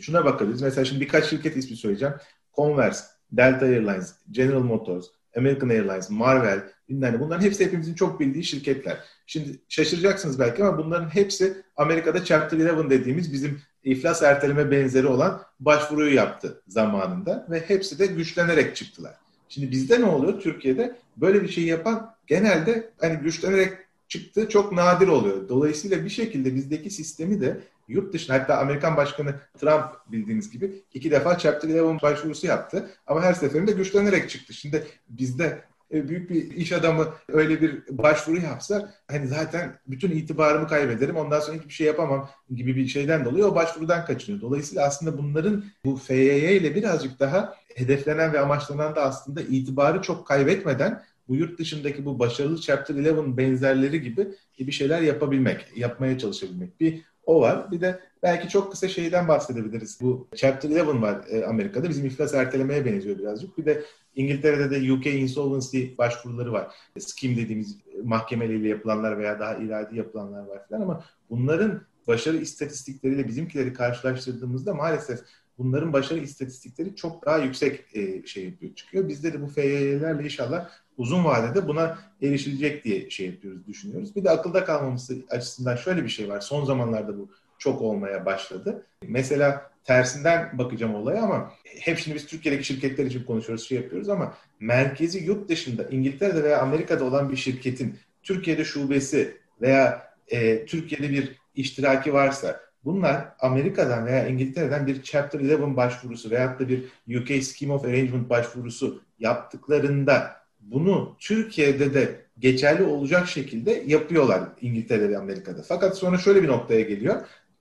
şuna bakabiliriz. Mesela şimdi birkaç şirket ismi söyleyeceğim. Converse, Delta Airlines, General Motors, American Airlines, Marvel, yani bunların hepsi hepimizin çok bildiği şirketler. Şimdi şaşıracaksınız belki ama bunların hepsi Amerika'da Chapter 11 dediğimiz bizim iflas erteleme benzeri olan başvuruyu yaptı zamanında ve hepsi de güçlenerek çıktılar. Şimdi bizde ne oluyor Türkiye'de? Böyle bir şey yapan genelde hani güçlenerek çıktı çok nadir oluyor. Dolayısıyla bir şekilde bizdeki sistemi de yurt dışına hatta Amerikan Başkanı Trump bildiğiniz gibi iki defa Chapter 11 başvurusu yaptı. Ama her seferinde güçlenerek çıktı. Şimdi bizde büyük bir iş adamı öyle bir başvuru yapsa hani zaten bütün itibarımı kaybederim ondan sonra hiçbir şey yapamam gibi bir şeyden dolayı o başvurudan kaçınıyor. Dolayısıyla aslında bunların bu FYY ile birazcık daha hedeflenen ve amaçlanan da aslında itibarı çok kaybetmeden bu yurt dışındaki bu başarılı Chapter 11 benzerleri gibi bir şeyler yapabilmek, yapmaya çalışabilmek. Bir o var. Bir de belki çok kısa şeyden bahsedebiliriz. Bu Chapter 11 var e, Amerika'da. Bizim iflas ertelemeye benziyor birazcık. Bir de İngiltere'de de UK Insolvency başvuruları var. Scheme dediğimiz mahkemeleriyle yapılanlar veya daha iradi yapılanlar var falan ama bunların başarı istatistikleriyle bizimkileri karşılaştırdığımızda maalesef bunların başarı istatistikleri çok daha yüksek e, şey yapıyor, çıkıyor. Bizde de bu FY'lerle inşallah uzun vadede buna erişilecek diye şey yapıyoruz, düşünüyoruz. Bir de akılda kalmaması açısından şöyle bir şey var. Son zamanlarda bu çok olmaya başladı. Mesela tersinden bakacağım olaya ama hep şimdi biz Türkiye'deki şirketler için konuşuyoruz, şey yapıyoruz ama merkezi yurt dışında İngiltere'de veya Amerika'da olan bir şirketin Türkiye'de şubesi veya e, Türkiye'de bir iştiraki varsa bunlar Amerika'dan veya İngiltere'den bir Chapter 11 başvurusu veyahut da bir UK Scheme of Arrangement başvurusu yaptıklarında bunu Türkiye'de de geçerli olacak şekilde yapıyorlar İngiltere ve Amerika'da. Fakat sonra şöyle bir noktaya geliyor.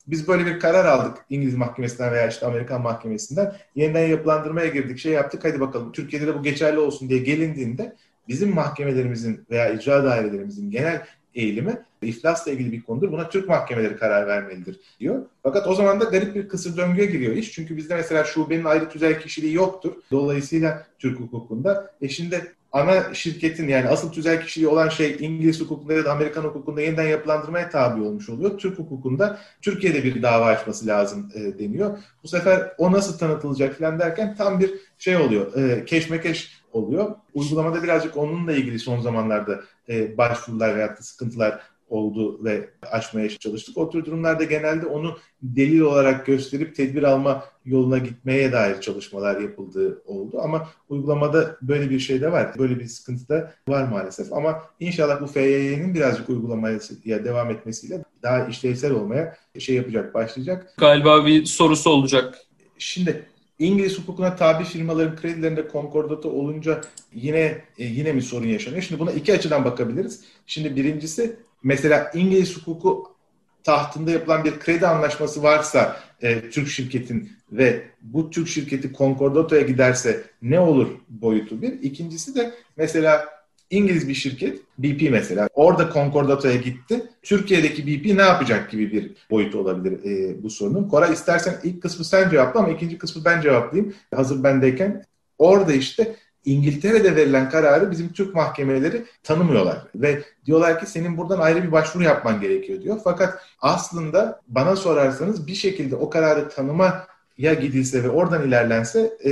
Biz böyle bir karar aldık İngiliz mahkemesinden veya işte Amerikan mahkemesinden. Yeniden yapılandırmaya girdik, şey yaptık. Hadi bakalım Türkiye'de de bu geçerli olsun diye gelindiğinde bizim mahkemelerimizin veya icra dairelerimizin genel eğilimi iflasla ilgili bir konudur. Buna Türk mahkemeleri karar vermelidir diyor. Fakat o zaman da garip bir kısır döngüye giriyor iş. Çünkü bizde mesela şubenin ayrı tüzel kişiliği yoktur. Dolayısıyla Türk hukukunda. E şimdi ana şirketin yani asıl tüzel kişiliği olan şey İngiliz hukukunda ya da Amerikan hukukunda yeniden yapılandırmaya tabi olmuş oluyor. Türk hukukunda Türkiye'de bir dava açması lazım e, deniyor. Bu sefer o nasıl tanıtılacak falan derken tam bir şey oluyor. E, keşmekeş oluyor. Uygulamada birazcık onunla ilgili son zamanlarda e, başvurular veya sıkıntılar oldu ve aşmaya çalıştık. O tür durumlarda genelde onu delil olarak gösterip tedbir alma yoluna gitmeye dair çalışmalar yapıldığı oldu. Ama uygulamada böyle bir şey de var. Böyle bir sıkıntı da var maalesef. Ama inşallah bu FYY'nin birazcık uygulamaya devam etmesiyle daha işlevsel olmaya şey yapacak, başlayacak. Galiba bir sorusu olacak. Şimdi İngiliz hukukuna tabi firmaların kredilerinde konkordatı olunca yine e, yine mi sorun yaşanıyor? Şimdi buna iki açıdan bakabiliriz. Şimdi birincisi mesela İngiliz hukuku tahtında yapılan bir kredi anlaşması varsa e, Türk şirketin ve bu Türk şirketi konkordatoya giderse ne olur boyutu bir. İkincisi de mesela İngiliz bir şirket BP mesela orada Concordato'ya gitti. Türkiye'deki BP ne yapacak gibi bir boyut olabilir e, bu sorunun. Koray istersen ilk kısmı sen cevapla ama ikinci kısmı ben cevaplayayım. Hazır bendeyken orada işte İngiltere'de verilen kararı bizim Türk mahkemeleri tanımıyorlar ve diyorlar ki senin buradan ayrı bir başvuru yapman gerekiyor diyor. Fakat aslında bana sorarsanız bir şekilde o kararı tanıma ya gidilse ve oradan ilerlense e,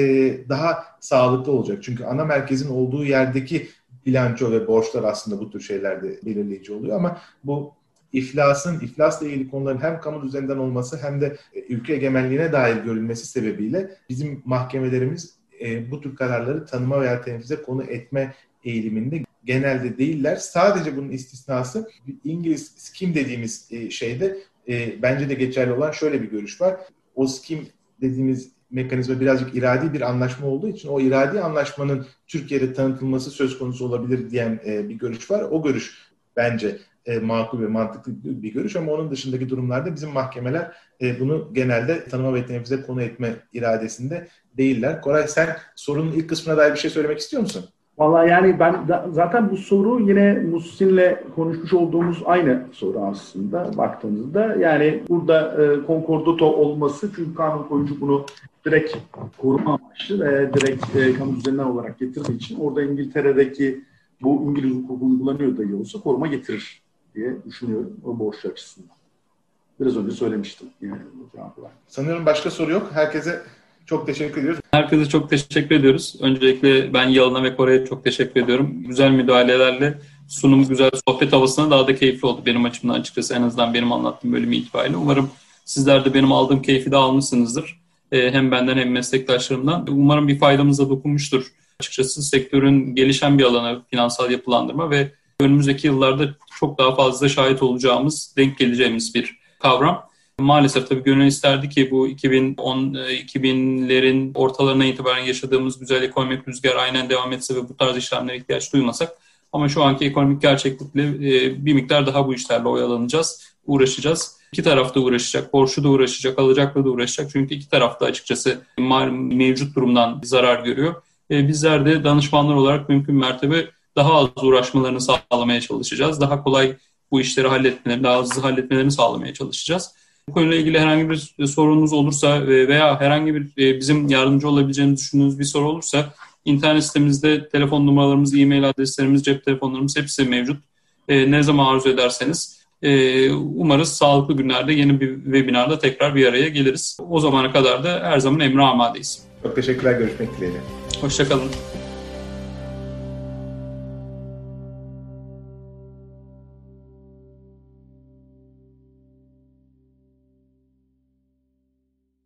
daha sağlıklı olacak. Çünkü ana merkezin olduğu yerdeki bilanço ve borçlar aslında bu tür şeylerde belirleyici oluyor ama bu iflasın, iflasla ilgili konuların hem kamu düzeninden olması hem de e, ülke egemenliğine dair görülmesi sebebiyle bizim mahkemelerimiz e, bu tür kararları tanıma veya tenfize konu etme eğiliminde genelde değiller. Sadece bunun istisnası İngiliz skim dediğimiz e, şeyde e, bence de geçerli olan şöyle bir görüş var. O skim dediğimiz mekanizma birazcık iradi bir anlaşma olduğu için o iradi anlaşmanın Türkiye'de tanıtılması söz konusu olabilir diyen e, bir görüş var. O görüş bence e, makul ve mantıklı bir görüş ama onun dışındaki durumlarda bizim mahkemeler e, bunu genelde tanıma ve tenfize konu etme iradesinde değiller. Koray sen sorunun ilk kısmına dair bir şey söylemek istiyor musun? Valla yani ben da, zaten bu soru yine Muhsin'le konuşmuş olduğumuz aynı soru aslında baktığımızda. Yani burada e, konkordato olması çünkü kanun koyucu bunu direkt koruma amaçlı ve direkt e, kamu düzeninden olarak getirdiği için orada İngiltere'deki bu İngiliz hukuku uygulanıyor dahi olsa koruma getirir diye düşünüyorum o borç açısından. Biraz önce söylemiştim. Yani, Sanıyorum başka soru yok. Herkese çok teşekkür ediyoruz. Herkese çok teşekkür ediyoruz. Öncelikle ben Yalın'a ve Kore'ye çok teşekkür ediyorum. Güzel müdahalelerle sunum güzel sohbet havasına daha da keyifli oldu benim açımdan açıkçası. En azından benim anlattığım bölüm itibariyle. Umarım sizler de benim aldığım keyfi de almışsınızdır. Ee, hem benden hem meslektaşlarımdan. Umarım bir faydamıza dokunmuştur. Açıkçası sektörün gelişen bir alanı finansal yapılandırma ve önümüzdeki yıllarda çok daha fazla şahit olacağımız, denk geleceğimiz bir kavram. Maalesef tabii gönül isterdi ki bu 2010 2000'lerin e, ortalarına itibaren yaşadığımız güzel ekonomik rüzgar aynen devam etse ve bu tarz işlemlere ihtiyaç duymasak. Ama şu anki ekonomik gerçeklikle e, bir miktar daha bu işlerle oyalanacağız, uğraşacağız. İki tarafta uğraşacak, borçlu da uğraşacak, alacaklı da uğraşacak. Çünkü iki tarafta açıkçası mevcut durumdan zarar görüyor. E, bizler de danışmanlar olarak mümkün mertebe daha az uğraşmalarını sağlamaya çalışacağız. Daha kolay bu işleri halletmelerini, daha hızlı halletmelerini sağlamaya çalışacağız. Bu konuyla ilgili herhangi bir sorunuz olursa veya herhangi bir e, bizim yardımcı olabileceğimizi düşündüğünüz bir soru olursa internet sitemizde telefon numaralarımız, e-mail adreslerimiz, cep telefonlarımız hepsi mevcut. E, ne zaman arzu ederseniz e, umarız sağlıklı günlerde yeni bir webinarda tekrar bir araya geliriz. O zamana kadar da her zaman emre amadeyiz. Çok teşekkürler. Görüşmek dileğiyle. Hoşçakalın.